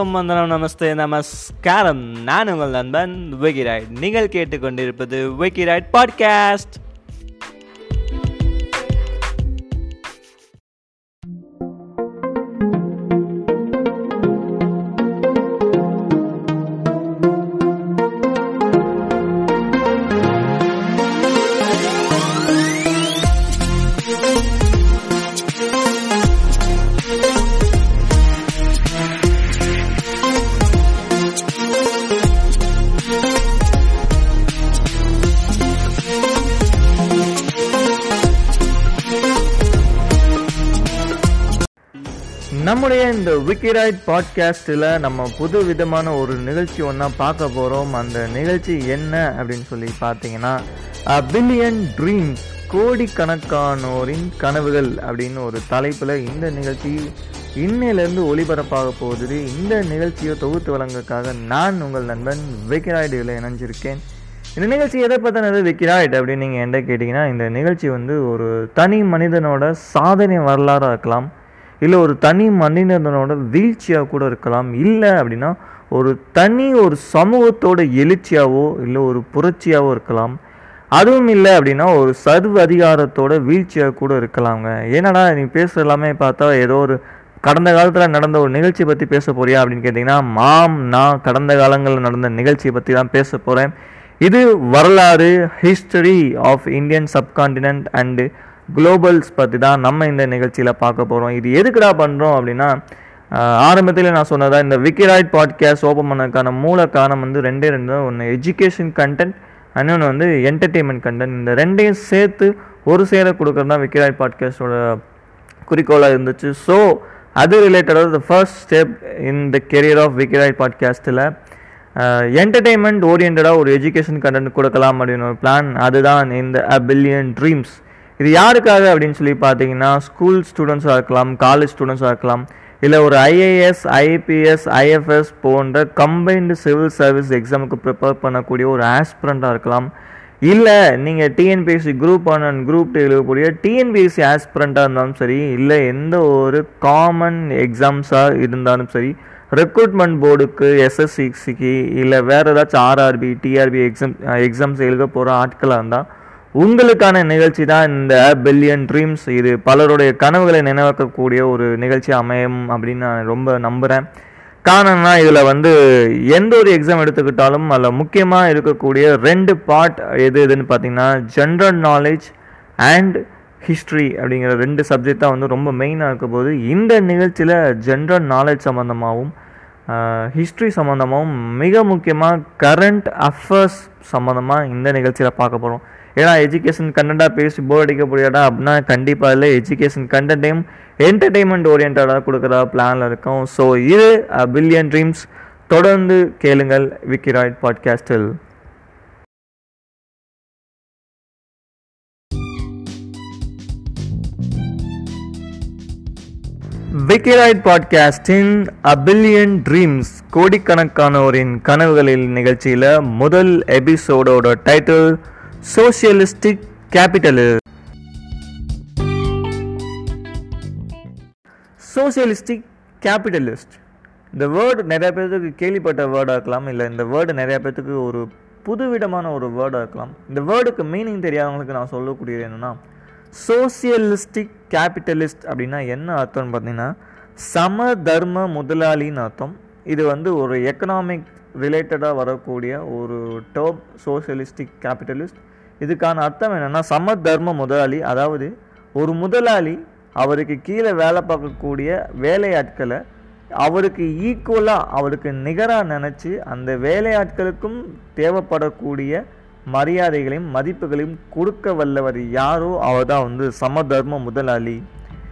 வணக்கம் வந்தனம் நமஸ்தே நமஸ்காரம். நான் உங்கள் நண்பன் விக்கிராய்ட். நீங்கள் கேட்டுக்கொண்டிருப்பது விக்கிராய்ட் பாட்காஸ்ட் இந்த விக்கிராய்ட் பாட்காஸ்ட்டில் நம்ம புது விதமான ஒரு நிகழ்ச்சி ஒன்றா பார்க்க போகிறோம் அந்த நிகழ்ச்சி என்ன அப்படின்னு சொல்லி பார்த்தீங்கன்னா பில்லியன் ட்ரீம்ஸ் கோடிக்கணக்கானோரின் கனவுகள் அப்படின்னு ஒரு தலைப்பில் இந்த நிகழ்ச்சி இன்னையிலேருந்து ஒளிபரப்பாக போகுது. இந்த நிகழ்ச்சியை தொகுத்து வழங்கக்காக நான் உங்கள் நண்பன் விக்கிராய்டுகளை இணைஞ்சிருக்கேன். இந்த நிகழ்ச்சி எதை பற்றினது விக்கிராய்ட் அப்படின்னு நீங்கள் என்ன கேட்டிங்கன்னா இந்த நிகழ்ச்சி வந்து ஒரு தனி மனிதனோட சாதனை வரலாறாக இருக்கலாம். இல்லை ஒரு தனி மனிதனோட வீழ்ச்சியாக கூட இருக்கலாம். இல்லை அப்படின்னா ஒரு தனி ஒரு சமூகத்தோட எழுச்சியாவோ இல்லை ஒரு புரட்சியாவோ இருக்கலாம். அதுவும் இல்லை அப்படின்னா ஒரு சர்வ அதிகாரத்தோட வீழ்ச்சியாக கூட இருக்கலாங்க. ஏன்னடா நீ பேசுகிற எல்லாமே பார்த்தா ஏதோ ஒரு கடந்த காலத்தில் நடந்த ஒரு நிகழ்ச்சியை பற்றி பேச போறியா அப்படின்னு கேட்டிங்கன்னா மாம் நான் கடந்த காலங்களில் நடந்த நிகழ்ச்சியை பற்றி தான் பேச போகிறேன் இது வரலாறு history of Indian subcontinent and globals பற்றி தான் நம்ம இந்த நிகழ்ச்சியில் பார்க்க போகிறோம் இது எதுக்குடா பண்ணுறோம் அப்படின்னா ஆரம்பத்தில் நான் சொன்னதா இந்த விக்கிராய்ட் பாட்காஸ்ட் ஓப்பன் பண்ணதுக்கான மூல காரணம் வந்து ரெண்டே ரெண்டு தான். ஒன்று எஜுகேஷன் கண்டென்ட் இன்னொன்று வந்து என்டர்டெயின்மெண்ட் கண்டென்ட் இந்த ரெண்டையும் சேர்த்து ஒரு சேர கொடுக்குறது தான் விக்கிராய்ட் பாட்காஸ்டோட குறிக்கோளாக இருந்துச்சு. ஸோ அது ரிலேட்டடாக the first step in the career of விக்கிராய்ட் பாட்காஸ்ட்டில் என்டர்டெயின்மெண்ட் ஓரியன்டாக ஒரு எஜுகேஷன் கண்டென்ட் கொடுக்கலாம் அப்படின்னு ஒரு பிளான் அதுதான் இந்த அ பில்லியன் ட்ரீம்ஸ் இது யாருக்காக அப்படின்னு சொல்லி பார்த்தீங்கன்னா ஸ்கூல் ஸ்டூடெண்ட்ஸாக இருக்கலாம் காலேஜ் ஸ்டூடெண்ட்ஸாக இருக்கலாம் இல்லை ஒரு ஐஏஎஸ் ஐபிஎஸ் ஐஎஃப்எஸ் போன்ற கம்பைன்டு சிவில் சர்வீஸ் எக்ஸாமுக்கு ப்ரிப்பேர் பண்ணக்கூடிய ஒரு ஆஸ்பிரண்ட்டாக இருக்கலாம். இல்லை நீங்கள் TNPSC group one and group two எழுதக்கூடிய டிஎன்பிஎஸ்சி ஆஸ்பிரண்ட்டாக இருந்தாலும் சரி இல்லை எந்த ஒரு காமன் எக்ஸாம்ஸாக இருந்தாலும் சரி ரெக்ரூட்மெண்ட் போர்டுக்கு எஸ்எஸ்சிக்கு இல்லை வேறு ஏதாச்சும் ஆர்ஆர்பி டிஆர்பி எக்ஸாம் எக்ஸாம்ஸ் எழுத போகிற ஆட்களாக இருந்தால் உங்களுக்கான நிகழ்ச்சி தான் இந்த பில்லியன் ட்ரீம்ஸ் இது பலருடைய கனவுகளை நினைவாக்கக்கூடிய ஒரு நிகழ்ச்சி அமையும் அப்படின்னு நான் ரொம்ப நம்புகிறேன் காரணம்னா இதில் வந்து எந்த ஒரு எக்ஸாம் எடுத்துக்கிட்டாலும் அதில் முக்கியமாக இருக்கக்கூடிய ரெண்டு பார்ட் எது எதுன்னு பார்த்தீங்கன்னா ஜென்ரல் நாலேஜ் அண்ட் ஹிஸ்ட்ரி அப்படிங்கிற ரெண்டு சப்ஜெக்ட் தான் வந்து ரொம்ப மெயினாக இருக்க போது இந்த நிகழ்ச்சியில் ஜென்ரல் நாலேஜ் சம்மந்தமாகவும் ஹிஸ்ட்ரி சம்மந்தமாகவும் மிக முக்கியமாக கரண்ட் அஃபேர்ஸ் சம்மந்தமாக இந்த நிகழ்ச்சியில் பார்க்க போகிறோம் ஏன்னா எஜுகேஷன் கண்டென்ட்டாக பேசி போர் அடிக்க முடியாடா அப்படின்னா கண்டிப்பாக இல்லை. எஜுகேஷன் கண்டென்ட்டையும் என்டர்டெயின்மெண்ட் ஓரியன்டாக கொடுக்குற பிளானில் இருக்கும். ஸோ இது பில்லியன் ட்ரீம்ஸ் தொடர்ந்து கேளுங்கள் விக்கிராய்ட் பாட்காஸ்டில். விக்கிராய்ட் பாட்காஸ்டின் அ பில்லியன் ட்ரீம்ஸ் கோடிக்கணக்கானோரின் கனவுகளில் நிகழ்ச்சியில் முதல் எபிசோடோட title socialistic capital. Socialistic capitalist. இந்த வேர்டு நிறைய பேர்த்துக்கு கேள்விப்பட்ட வேர்டாக இருக்கலாம் இல்லை இந்த வேர்டு நிறைய பேர்த்துக்கு ஒரு புதுவிதமான ஒரு வேர்டாக இருக்கலாம். இந்த வேர்டுக்கு மீனிங் தெரியாதவங்களுக்கு நான் சொல்லக்கூடியது என்னென்னா சோசியலிஸ்டிக் கேபிட்டலிஸ்ட் அப்படின்னா என்ன அர்த்தம்னு பார்த்தீங்கன்னா சம தர்ம முதலாளின்னு அர்த்தம். இது வந்து ஒரு எக்கனாமிக் ரிலேட்டடாக வரக்கூடிய ஒரு டேர்ம் சோசியலிஸ்டிக் கேபிட்டலிஸ்ட். இதுக்கான அர்த்தம் என்னென்னா சம தர்ம முதலாளி அதாவது ஒரு முதலாளி அவருக்கு கீழே வேலை பார்க்கக்கூடிய வேலையாட்களை அவருக்கு ஈக்குவலாக அவருக்கு நிகராக நினச்சி அந்த வேலையாட்களுக்கும் தேவைப்படக்கூடிய மரியாதைகளையும் மதிப்புகளையும் கொடுக்க வல்லவர் யாரோ அவர் தான் வந்து சமதர்ம முதலாளி.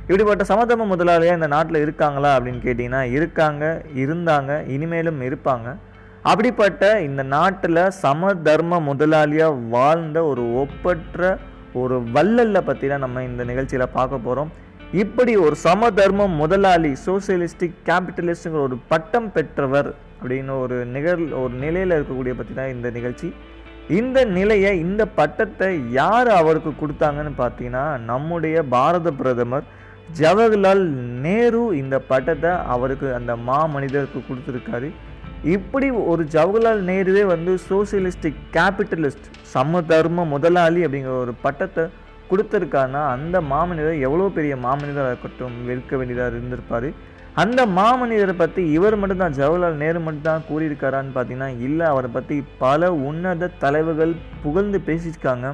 இப்படிப்பட்ட சமதர்ம முதலாளியாக இந்த நாட்டில் இருக்காங்களா அப்படின்னு கேட்டிங்கன்னா இருக்காங்க இருந்தாங்க இனிமேலும் இருப்பாங்க. அப்படிப்பட்ட இந்த நாட்டில் சமதர்ம முதலாளியாக வாழ்ந்த ஒரு ஒப்பற்ற ஒரு வள்ளலை பற்றி தான் நம்ம இந்த நிகழ்ச்சியில் பார்க்க போகிறோம் இப்படி ஒரு சமதர்ம முதலாளி சோசியலிஸ்டிக் கேபிட்டலிஸ்டுங்கிற ஒரு பட்டம் பெற்றவர் அப்படின்னு ஒரு நிகழ் ஒரு நிலையில் இருக்கக்கூடிய பற்றி தான் இந்த நிகழ்ச்சி. இந்த நிலையை இந்த பட்டத்தை யார் அவருக்கு கொடுத்தாங்கன்னு பார்த்தீங்கன்னா நம்முடைய பாரத பிரதமர் ஜவஹர்லால் நேரு இந்த பட்டத்தை அவருக்கு அந்த மாமனிதருக்கு கொடுத்துருக்காரு. இப்படி ஒரு ஜவஹர்லால் நேருவே வந்து சோசியலிஸ்டிக் கேபிட்டலிஸ்ட் சமதர்ம முதலாளி அப்படிங்கிற ஒரு பட்டத்தை கொடுத்துருக்காருன்னா அந்த மாமனிதர் எவ்வளோ பெரிய மாமனிதராக இருக்கட்டும் இருக்க வேண்டியதாக இருந்திருப்பார். அந்த மாமனிதரை பற்றி இவர் மட்டும்தான் ஜவஹர்லால் நேரு மட்டும்தான் கூறியிருக்காரான்னு பார்த்தீங்கன்னா இல்லை அவரை பற்றி பல உன்னத தலைவர்கள் புகழ்ந்து பேசியிருக்காங்க.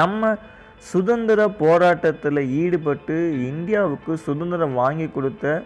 நம்ம சுதந்திர போராட்டத்தில் ஈடுபட்டு இந்தியாவுக்கு சுதந்திரம் வாங்கி கொடுத்த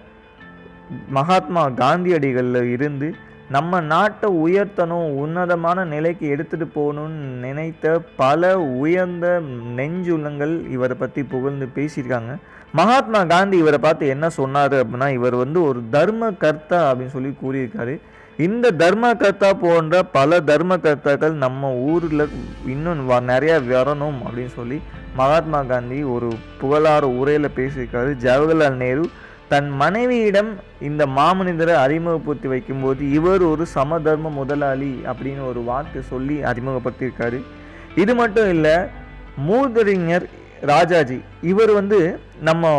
மகாத்மா காந்தியடிகளில் இருந்து நம்ம நாட்டை உயர்த்தணும் உன்னதமான நிலைக்கு எடுத்துகிட்டு போகணும்னு நினைத்த பல உயர்ந்த நெஞ்சுள்ளங்கள் இவரை பற்றி புகழ்ந்து பேசியிருக்காங்க. மகாத்மா காந்தி இவரை பார்த்து என்ன சொன்னார் அப்படின்னா இவர் வந்து ஒரு தர்ம கர்த்தா அப்படின்னு சொல்லி கூறியிருக்காரு. இந்த தர்ம கர்த்தா போன்ற பல தர்ம கர்த்தாக்கள் நம்ம ஊரில் இன்னும் வ- நிறைய வரணும் அப்படின்னு சொல்லி மகாத்மா காந்தி ஒரு புகழார உரையில் பேசியிருக்காரு. ஜவஹர்லால் நேரு தன் மனைவியிடம் இந்த மாமனிதரை அறிமுகப்படுத்தி வைக்கும்போது இவர் ஒரு சமதர்ம முதலாளி அப்படின்னு ஒரு வார்த்தை சொல்லி அறிமுகப்படுத்தியிருக்காரு. இது மட்டும் இல்லை மூதறிஞர் ராஜாஜி இவர் வந்து நம்ம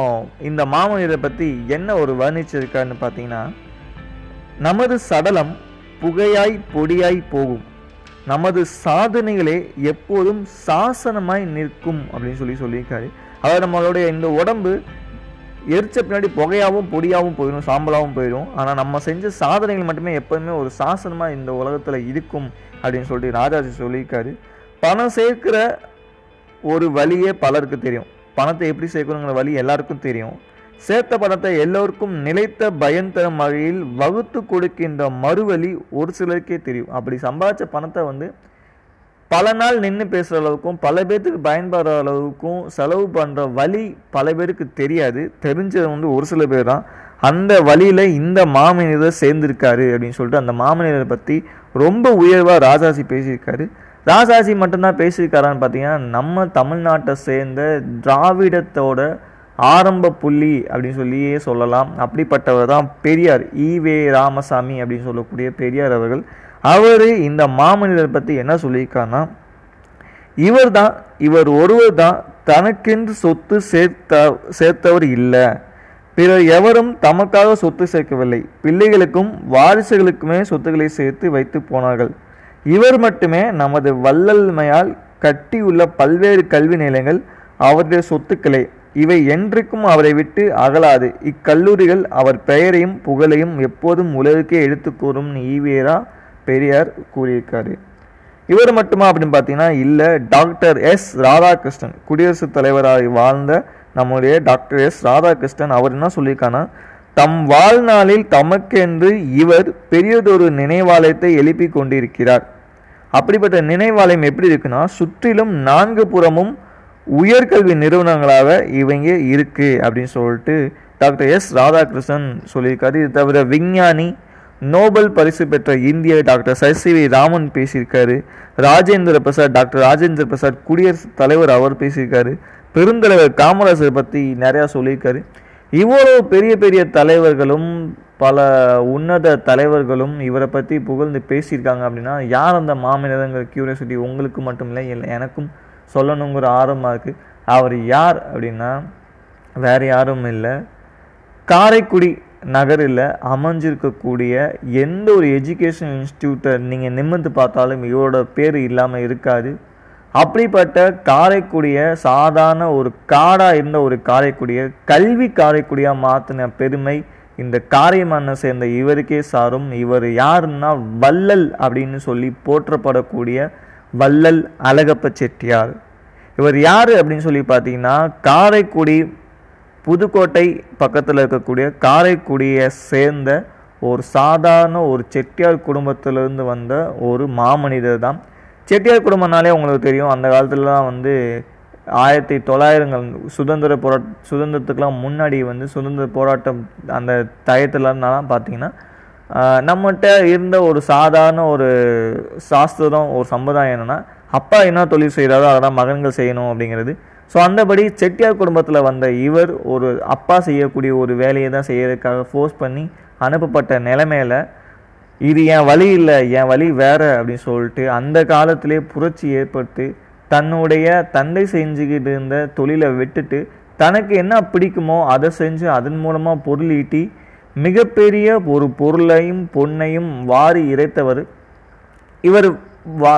இந்த மாமனிதரை பற்றி என்ன ஒரு வர்ணிச்சிருக்காருன்னு பார்த்தீங்கன்னா நமது சடலம் புகையாய் பொடியாய் போகும். நமது சாதனைகளே எப்போதும் சாசனமாய் நிற்கும் அப்படின்னு சொல்லி சொல்லியிருக்காரு. அதாவது நம்மளுடைய இந்த உடம்பு எரிச்ச பின்னாடி புகையாகவும் பொடியாகவும் போயிடும் சாம்பலாகவும் போயிடும். ஆனால் நம்ம செஞ்ச சாதனைகள் மட்டுமே எப்போதுமே ஒரு சாசனமாக இந்த உலகத்தில் இருக்கும் அப்படின்னு சொல்லிட்டு ராஜாஜி சொல்லியிருக்காரு. பணம் சேர்க்கிற ஒரு வழியே பலருக்கு தெரியும். பணத்தை எப்படி சேர்க்கணுங்கிற வழி எல்லாருக்கும் தெரியும். சேர்த்த பணத்தை எல்லோருக்கும் நிலைத்த பயன் தரும் வகையில் வகுத்து கொடுக்கின்ற மறுவழி ஒரு சிலருக்கே தெரியும். அப்படி சம்பாதிச்ச பணத்தை வந்து பல நாள் நின்று பேசுகிற அளவுக்கும் பல பேர்த்துக்கு பயன்படுற அளவுக்கும் செலவு பண்ணுற வழி பல பேருக்கு தெரியாது. தெரிஞ்சது வந்து ஒரு சில பேர் தான். அந்த வழியில் இந்த மாமனிதர் சேர்ந்திருக்காரு அப்படின்னு சொல்லிட்டு அந்த மாமனிதரை பற்றி ரொம்ப உயர்வாக ராஜாஜி பேசியிருக்காரு. ராஜாஜி மட்டும்தான் பேசியிருக்காரான்னு பார்த்தீங்கன்னா நம்ம தமிழ்நாட்டை சேர்ந்த திராவிடத்தோட ஆரம்ப புள்ளி அப்படின்னு சொல்லியே சொல்லலாம். அப்படிப்பட்டவர் தான் பெரியார். ஈவே ராமசாமி அப்படின்னு சொல்லக்கூடிய பெரியார் அவர்கள். அவர் இந்த மாமனிதரை பற்றி என்ன சொல்லியிருக்காருன்னா இவர் தான் இவர் ஒருவர் தான் தனக்கென்று சொத்து சேர்த்த சேர்த்தவர் இல்லை. பிறர் எவரும் தமக்காக சொத்து சேர்க்கவில்லை. பிள்ளைகளுக்கும் வாரிசுகளுக்குமே சொத்துக்களை சேர்த்து வைத்து போனார்கள். இவர் மட்டுமே நமது வள்ளல்மையால் கட்டியுள்ள பல்வேறு கல்வி நிலையங்கள் அவருடைய சொத்துக்களை. இவை என்றைக்கும் அவரை விட்டு அகலாது. இக்கல்லூரிகள் அவர் பெயரையும் புகழையும் எப்போதும் உலகுக்கே எடுத்து கூறும் ஈவேரா பெரியார் கூறியிருக்காரு. இவர் மட்டுமா அப்படின்னு பார்த்தீங்கன்னா இல்லை டாக்டர் எஸ் ராதாகிருஷ்ணன் குடியரசுத் தலைவராக வாழ்ந்த நம்முடைய டாக்டர் எஸ் ராதாகிருஷ்ணன் அவர் என்ன சொல்லியிருக்காங்கன்னா தம் வாழ்நாளில் தமக்கென்று இவர் பெரியதொரு நினைவாலயத்தை எழுப்பி கொண்டிருக்கிறார். அப்படிப்பட்ட நினைவாலயம் எப்படி இருக்குன்னா சுற்றிலும் நான்கு புறமும் உயர்கல்வி நிறுவனங்களாக இவங்க இருக்குது அப்படின்னு சொல்லிட்டு டாக்டர் எஸ் ராதாகிருஷ்ணன் சொல்லியிருக்காரு. இது தவிர விஞ்ஞானி நோபல் பரிசு பெற்ற இந்திய டாக்டர் சசிவி ராமன் பேசியிருக்காரு. ராஜேந்திர பிரசாத் டாக்டர் ராஜேந்திர பிரசாத் குடியரசுத் தலைவர் அவர் பேசியிருக்காரு. பெருந்தலைவர் காமராஜர் பற்றி நிறையா சொல்லியிருக்காரு. இவ்வளோ பெரிய பெரிய தலைவர்களும் பல உன்னத தலைவர்களும் இவரை பற்றி புகழ்ந்து பேசியிருக்காங்க அப்படின்னா யார் அந்த மாமனிதங்கிற கியூரியாசிட்டி உங்களுக்கு மட்டும் இல்லை இல்லை எனக்கும் சொல்லணுங்கிற ஆர்வமாக இருக்குது அவர் யார் அப்படின்னா வேறு யாரும் இல்லை. காரைக்குடி நகரில் அமைஞ்சிருக்கக்கூடிய எந்த ஒரு எஜுகேஷன் இன்ஸ்டியூட்டை நீங்கள் நிமிர்ந்து பார்த்தாலும் இவரோட பேர் இல்லாமல் இருக்காது. அப்படிப்பட்ட காரைக்குடிய சாதாரண ஒரு காடாக இருந்த ஒரு காரைக்குடியை கல்வி காரைக்குடியாக மாற்றின பெருமை இந்த காரைமண்ணை சேர்ந்த இவருக்கே சாரும் இவர் யாருன்னா வள்ளல் அப்படின்னு சொல்லி போற்றப்படக்கூடிய வள்ளல் அழகப்ப செட்டியார். இவர் யார் அப்படின்னு சொல்லி பார்த்தீங்கன்னா காரைக்குடி புதுக்கோட்டை பக்கத்தில் இருக்கக்கூடிய காரைக்குடியை சேர்ந்த ஒரு சாதாரண ஒரு செட்டியார் குடும்பத்திலேருந்து வந்த ஒரு மாமனிதர் தான். செட்டியார் குடும்பம்னாலே உங்களுக்கு தெரியும் அந்த காலத்துலலாம் வந்து ஆயிரத்தி தொள்ளாயிரங்கள் சுதந்திர போராட்ட சுதந்திரத்துக்கெலாம் முன்னாடி வந்து சுதந்திர போராட்டம் அந்த டயத்துலலாம் பார்த்தீங்கன்னா நம்மகிட்ட இருந்த ஒரு சாதாரண ஒரு சாஸ்திரம் ஒரு சம்பிரதாயம் என்னென்னா அப்பா என்ன தொழில் செய்கிறாரோ அதெல்லாம் மகன்கள் செய்யணும் அப்படிங்கிறது. ஸோ அந்தபடி செட்டியார் குடும்பத்தில் வந்த இவர் ஒரு அப்பா செய்யக்கூடிய ஒரு வேலையை தான் செய்யறதுக்காக ஃபோர்ஸ் பண்ணி அனுப்பப்பட்ட நிலைமையில இது என் வழி இல்லை என் வழி வேற அப்படின்னு சொல்லிட்டு அந்த காலத்திலே புரட்சி ஏற்பட்டு தன்னுடைய தந்தை செஞ்சுக்கிட்டு இருந்த தொழிலை விட்டுட்டு தனக்கு என்ன பிடிக்குமோ அதை செஞ்சு அதன் மூலமாக பொருள் ஈட்டி மிகப்பெரிய ஒரு பொருளையும் பொன்னையும் வாரி இறைத்தவர். இவர் வா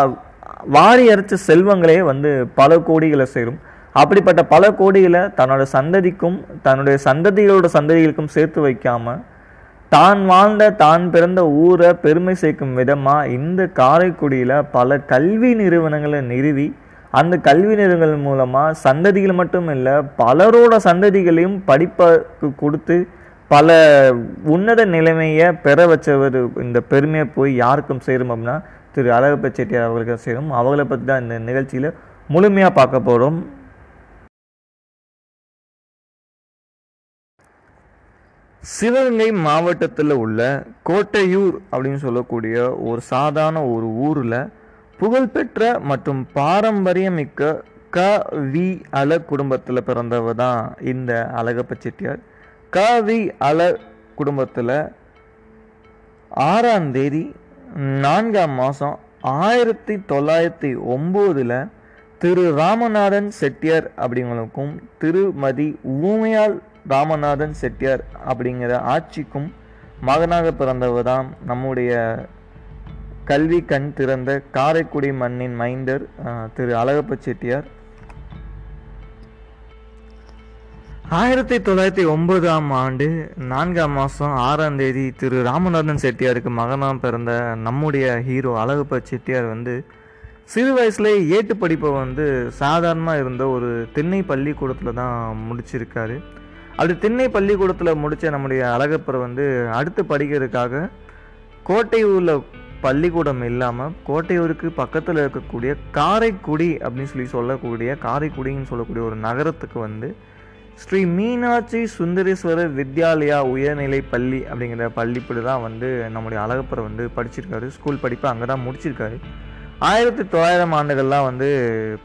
வாரி அரைச்ச செல்வங்களே வந்து பல கோடிகளை சேரும். அப்படிப்பட்ட பல கோடிகளை தன்னோட சந்ததிக்கும் தன்னுடைய சந்ததிகளோட சந்ததிகளுக்கும் சேர்த்து வைக்காம தான் வாழ்ந்த தான் பிறந்த ஊரை பெருமை சேர்க்கும் விதமாக இந்த காரைக்குடியில் பல கல்வி நிறுவனங்களை நிறுவி அந்த கல்வி நிறுவனங்கள் மூலமாக சந்ததிகள் மட்டும் இல்லை பலரோட சந்ததிகளையும் படிப்புக்கு கொடுத்து பல உன்னத நிலைமையை பெற வச்சவர் இந்த பெருமையை போய் யாருக்கும் சேரும் அப்படின்னா திரு அழகப்ப செட்டியார் அவர்களுக்கு சேரும். அவங்கள பற்றி தான் இந்த நிகழ்ச்சியில் முழுமையாக பார்க்க போகிறோம் சிவகங்கை மாவட்டத்தில் உள்ள கோட்டையூர் அப்படின்னு சொல்லக்கூடிய ஒரு சாதாரண ஒரு ஊரில் புகழ்பெற்ற மற்றும் பாரம்பரியமிக்க க வி அல குடும்பத்தில் பிறந்தவர் தான் இந்த அழகப்ப செட்டியார். க வி அல குடும்பத்தில் ஆறாம் தேதி நான்காம் மாதம் ஆயிரத்தி தொள்ளாயிரத்தி ஒம்போதில் திரு ராமநாதன் செட்டியார் அப்படிங்களுக்கும் திருமதி ஊமையால் ராமநாதன் செட்டியார் அப்படிங்கிற ஆட்சிக்கும் மகனாக பிறந்தவர் தான் நம்முடைய கல்வி கண் திறந்த காரைக்குடி மண்ணின் மைந்தர் திரு அழகப்ப செட்டியார். ஆயிரத்தி தொள்ளாயிரத்தி ஒன்பதாம் ஆண்டு நான்காம் மாதம் ஆறாம் தேதி திரு ராமநாதன் செட்டியாருக்கு மகனாக பிறந்த நம்முடைய ஹீரோ அழகப்ப செட்டியார் வந்து சிறு வயசுல ஏட்டு படிப்பை வந்து சாதாரணமாக இருந்த ஒரு திண்ணை பள்ளிக்கூடத்தில் தான் முடிச்சிருக்காரு. அப்படி திண்ணை பள்ளிக்கூடத்தில் முடித்த நம்முடைய அழகப்பர் வந்து அடுத்து படிக்கிறதுக்காக கோட்டையூரில் பள்ளிக்கூடம் இல்லாமல் கோட்டையூருக்கு பக்கத்தில் இருக்கக்கூடிய காரைக்குடி அப்படின்னு சொல்லி சொல்லக்கூடிய காரைக்குடின்னு சொல்லக்கூடிய ஒரு நகரத்துக்கு வந்து ஸ்ரீ மீனாட்சி சுந்தரேஸ்வரர் வித்யாலயா உயர்நிலை பள்ளி அப்படிங்கிற பள்ளிப்படி தான் வந்து நம்முடைய அழகப்பர் வந்து படிச்சிருக்காரு. ஸ்கூல் படிப்பை அங்கே தான் முடிச்சிருக்காரு. ஆயிரத்தி தொள்ளாயிரம் ஆண்டுகள்லாம் வந்து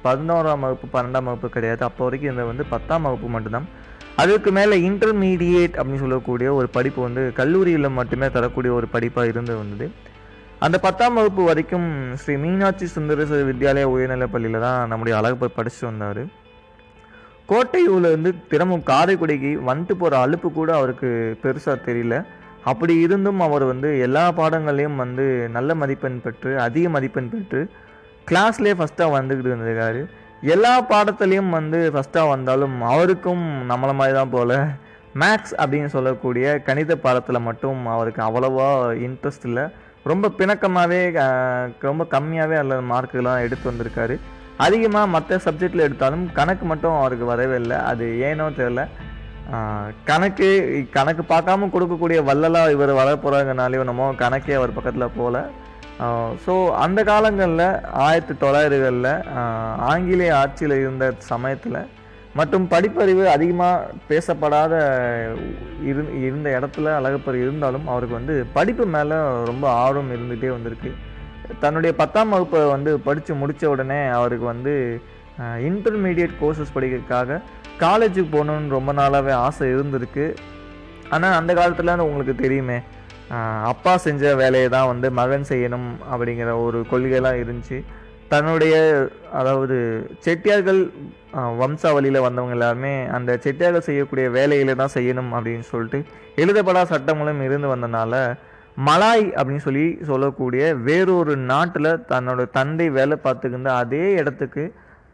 பதினோராம் வகுப்பு பன்னெண்டாம் வகுப்பு கிடையாது. அப்போ வரைக்கும் இந்த வந்து பத்தாம் வகுப்பு மட்டும்தான். அதுக்கு மேலே இன்டர்மீடியேட் அப்படின்னு சொல்லக்கூடிய ஒரு படிப்பு வந்து கல்லூரியில் மட்டுமே தரக்கூடிய ஒரு படிப்பாக இருந்து வந்தது. அந்த பத்தாம் வகுப்பு வரைக்கும் ஸ்ரீ மீனாட்சி சுந்தரேஸ்வரர் வித்யாலயா உயர்நிலைப் பள்ளியில் தான் நம்முடைய அழகப்பர் படித்து வந்தார். கோட்டையூர்லேருந்து இருந்து காரைக்குடிக்கு வந்துட்டு போகிற அலுப்பு கூட அவருக்கு பெருசாக தெரியல. அப்படி இருந்தும் அவர் வந்து எல்லா பாடங்களையும் வந்து நல்ல மதிப்பெண் பெற்று அதிக மதிப்பெண் பெற்று கிளாஸ்லேயே ஃபஸ்ட்டாக வந்துக்கிட்டு இருந்திருக்காரு. எல்லா பாடத்துலேயும் வந்து ஃபஸ்ட்டாக வந்தாலும் அவருக்கும் நம்மளை மாதிரி தான் போல். மேக்ஸ் அப்படின்னு சொல்லக்கூடிய கணித பாடத்தில் மட்டும் அவருக்கு அவ்வளோவா இன்ட்ரெஸ்ட் இல்லை. ரொம்ப பிணக்கமாகவே ரொம்ப கம்மியாகவே அதில் மார்க்குலாம் எடுத்து வந்திருக்காரு. அதிகமாக மற்ற சப்ஜெக்டில் எடுத்தாலும் கணக்கு மட்டும் அவருக்கு வரவே இல்லை. அது ஏனோ தெரில கணக்கு கணக்கு பார்க்காம கொடுக்கக்கூடிய வல்லலாக இவர் வர போகிறாங்கனாலே கணக்கே அவர் பக்கத்தில் போகல ஸோ அந்த காலங்களில் ஆயிரத்தி தொள்ளாயிரங்களில் ஆங்கிலேய ஆட்சியில் இருந்த சமயத்தில் மற்றும் படிப்பறிவு அதிகமாக பேசப்படாத இரு இருந்த இடத்துல அழகப்பர் இருந்தாலும் அவருக்கு வந்து படிப்பு மேலே ரொம்ப ஆர்வம் இருந்துகிட்டே வந்திருக்கு. தன்னுடைய பத்தாம் வகுப்பை வந்து படித்து முடித்த உடனே அவருக்கு வந்து இன்டர்மீடியட் கோர்சஸ் படிக்கிறதுக்காக காலேஜுக்கு போகணுன்னு ரொம்ப நாளாகவே ஆசை இருந்திருக்கு. ஆனால் அந்த காலத்தில் உங்களுக்கு தெரியுமே அப்பா செஞ்ச வேலையை தான் வந்து மகன் செய்யணும் அப்படிங்கிற ஒரு கொள்கைலாம் இருந்துச்சு. தன்னுடைய அதாவது செட்டியார்கள் வம்சாவளியில் வந்தவங்க எல்லாருமே அந்த செட்டியார்கள் செய்யக்கூடிய வேலையில தான் செய்யணும் அப்படின்னு சொல்லிட்டு எழுதப்படாத சட்டங்களும் இருந்து வந்தனால மலாய் அப்படின்னு சொல்லி சொல்லக்கூடிய வேறொரு நாட்டில் தன்னோட தந்தை வேலை பார்த்துக்கின்ற அதே இடத்துக்கு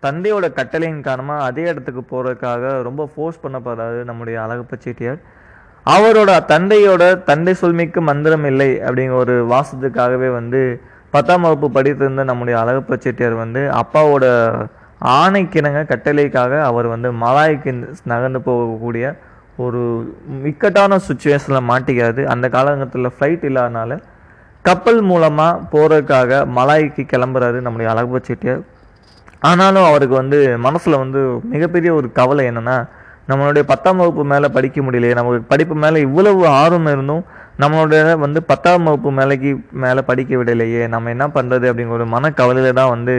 தந்தையோட கட்டளையின் காரணமாக அதே இடத்துக்கு போகிறதுக்காக ரொம்ப ஃபோர்ஸ் பண்ணப்படுறாரு நம்முடைய அழகப்ப செட்டியார். அவரோட தந்தையோட தந்தை சொல்மிக்கு மந்திரம் இல்லை அப்படிங்கிற ஒரு வாசத்துக்காகவே வந்து பத்தாம் வகுப்பு படித்திருந்த நம்முடைய அழகப்ப செட்டியார் வந்து அப்பாவோட ஆணைக்கிணங்க கட்டளைக்காக அவர் வந்து மலாய்க்கு நகர்ந்து போகக்கூடிய ஒரு இக்கட்டான சுச்சுவேஷனில் மாட்டிக்காது. அந்த காலகட்டத்தில் ஃப்ளைட் இல்லாதனால கப்பல் மூலமாக போகிறதுக்காக மலாய்க்கு கிளம்புறாரு நம்முடைய அழகப்ப செட்டியார். ஆனாலும் அவருக்கு வந்து மனசில் வந்து மிகப்பெரிய ஒரு கவலை என்னென்னா நம்மளுடைய பத்தாம் வகுப்பு மேலே படிக்க முடியலையே நமக்கு படிப்பு மேலே இவ்வளவு ஆர்வம் இருந்தும் நம்மளுடைய வந்து பத்தாம் வகுப்பு மேலைக்கு மேலே படிக்க விடலையே நம்ம என்ன பண்ணுறது அப்படிங்கிற ஒரு மனக்கவலையில் தான் வந்து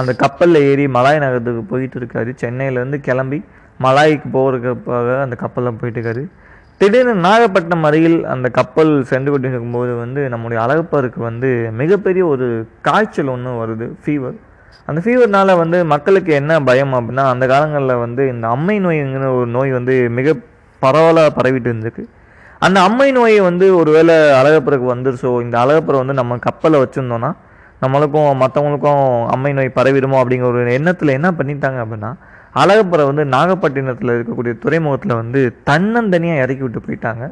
அந்த கப்பலில் ஏறி மலாய் நகரத்துக்கு போயிட்டு இருக்காரு. சென்னையிலேருந்து கிளம்பி மலாய்க்கு போகிறதுக்காக அந்த கப்பலில் போயிட்டு இருக்காரு. திடீர்னு நாகப்பட்டினம் அருகில் அந்த கப்பல் சென்று கொண்டு இருக்கும்போது வந்து நம்முடைய அழகப்பருக்கு வந்து மிகப்பெரிய ஒரு காய்ச்சல் ஒன்று வருது ஃபீவர் அந்த ஃபீவர்னால் வந்து மக்களுக்கு என்ன பயம் அப்படின்னா அந்த காலங்களில் வந்து இந்த அம்மை நோய்ங்கிற ஒரு நோய் வந்து மிக பரவலாக பரவிட்டு இருந்திருக்கு. அந்த அம்மை நோயை வந்து ஒருவேளை அழகப்பருக்கு வந்துருச்சோ இந்த அழகப்பரை வந்து நம்ம கப்பலை வச்சுருந்தோன்னா நம்மளுக்கும் மற்றவங்களுக்கும் அம்மை நோய் பரவிடுமோ அப்படிங்கிற ஒரு எண்ணத்தில் என்ன பண்ணிட்டாங்க அப்படின்னா அழகப்பரை வந்து நாகப்பட்டினத்தில் இருக்கக்கூடிய துறைமுகத்தில் வந்து தன்னந்தனியாக இறக்கி விட்டு போயிட்டாங்க.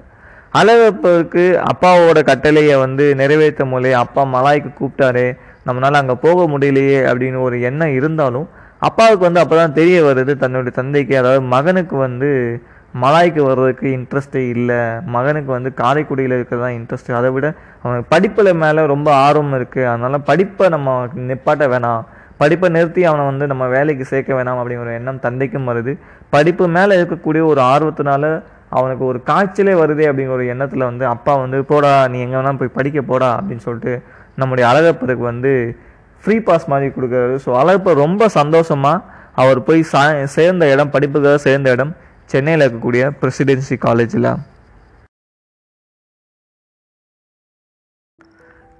அழகப்பருக்கு அப்பாவோட கட்டளையை வந்து நிறைவேற்ற மூலையே அப்பா மலாய்க்கு கூப்பிட்டாரே நம்மளால் அங்கே போக முடியலையே அப்படின்னு ஒரு எண்ணம் இருந்தாலும் அப்பாவுக்கு வந்து அப்போ தான் தெரிய வருது தன்னுடைய தந்தைக்கு அதாவது மகனுக்கு வந்து மலாய்க்கு வர்றதுக்கு இன்ட்ரெஸ்ட்டே இல்லை. மகனுக்கு வந்து காரைக்குடியில் இருக்கிறதான் இன்ட்ரெஸ்ட்டு அதை விட அவனுக்கு படிப்பில் மேலே ரொம்ப ஆர்வம் இருக்குது அதனால் படிப்பை நம்ம நிப்பாட்ட வேணாம். படிப்பை நிறுத்தி அவனை வந்து நம்ம வேலைக்கு சேர்க்க வேணாம் அப்படிங்கிற ஒரு எண்ணம் தந்தைக்கும் வருது. படிப்பு மேலே இருக்கக்கூடிய ஒரு ஆர்வத்தினால அவனுக்கு ஒரு காய்ச்சலே வருதே அப்படிங்கிற ஒரு எண்ணத்தில் வந்து அப்பா வந்து போடா நீ எங்கே வேணால் போய் படிக்க போடா அப்படின்னு சொல்லிட்டு நம்முடைய அழகப்பருக்கு வந்து ஃப்ரீ பாஸ் மாதிரி கொடுக்குறாரு. ஸோ அழகப்பர் ரொம்ப சந்தோஷமாக அவர் போய் சா சேர்ந்த இடம் படிப்புக்காக சேர்ந்த இடம் சென்னையில் இருக்கக்கூடிய பிரசிடென்சி காலேஜில்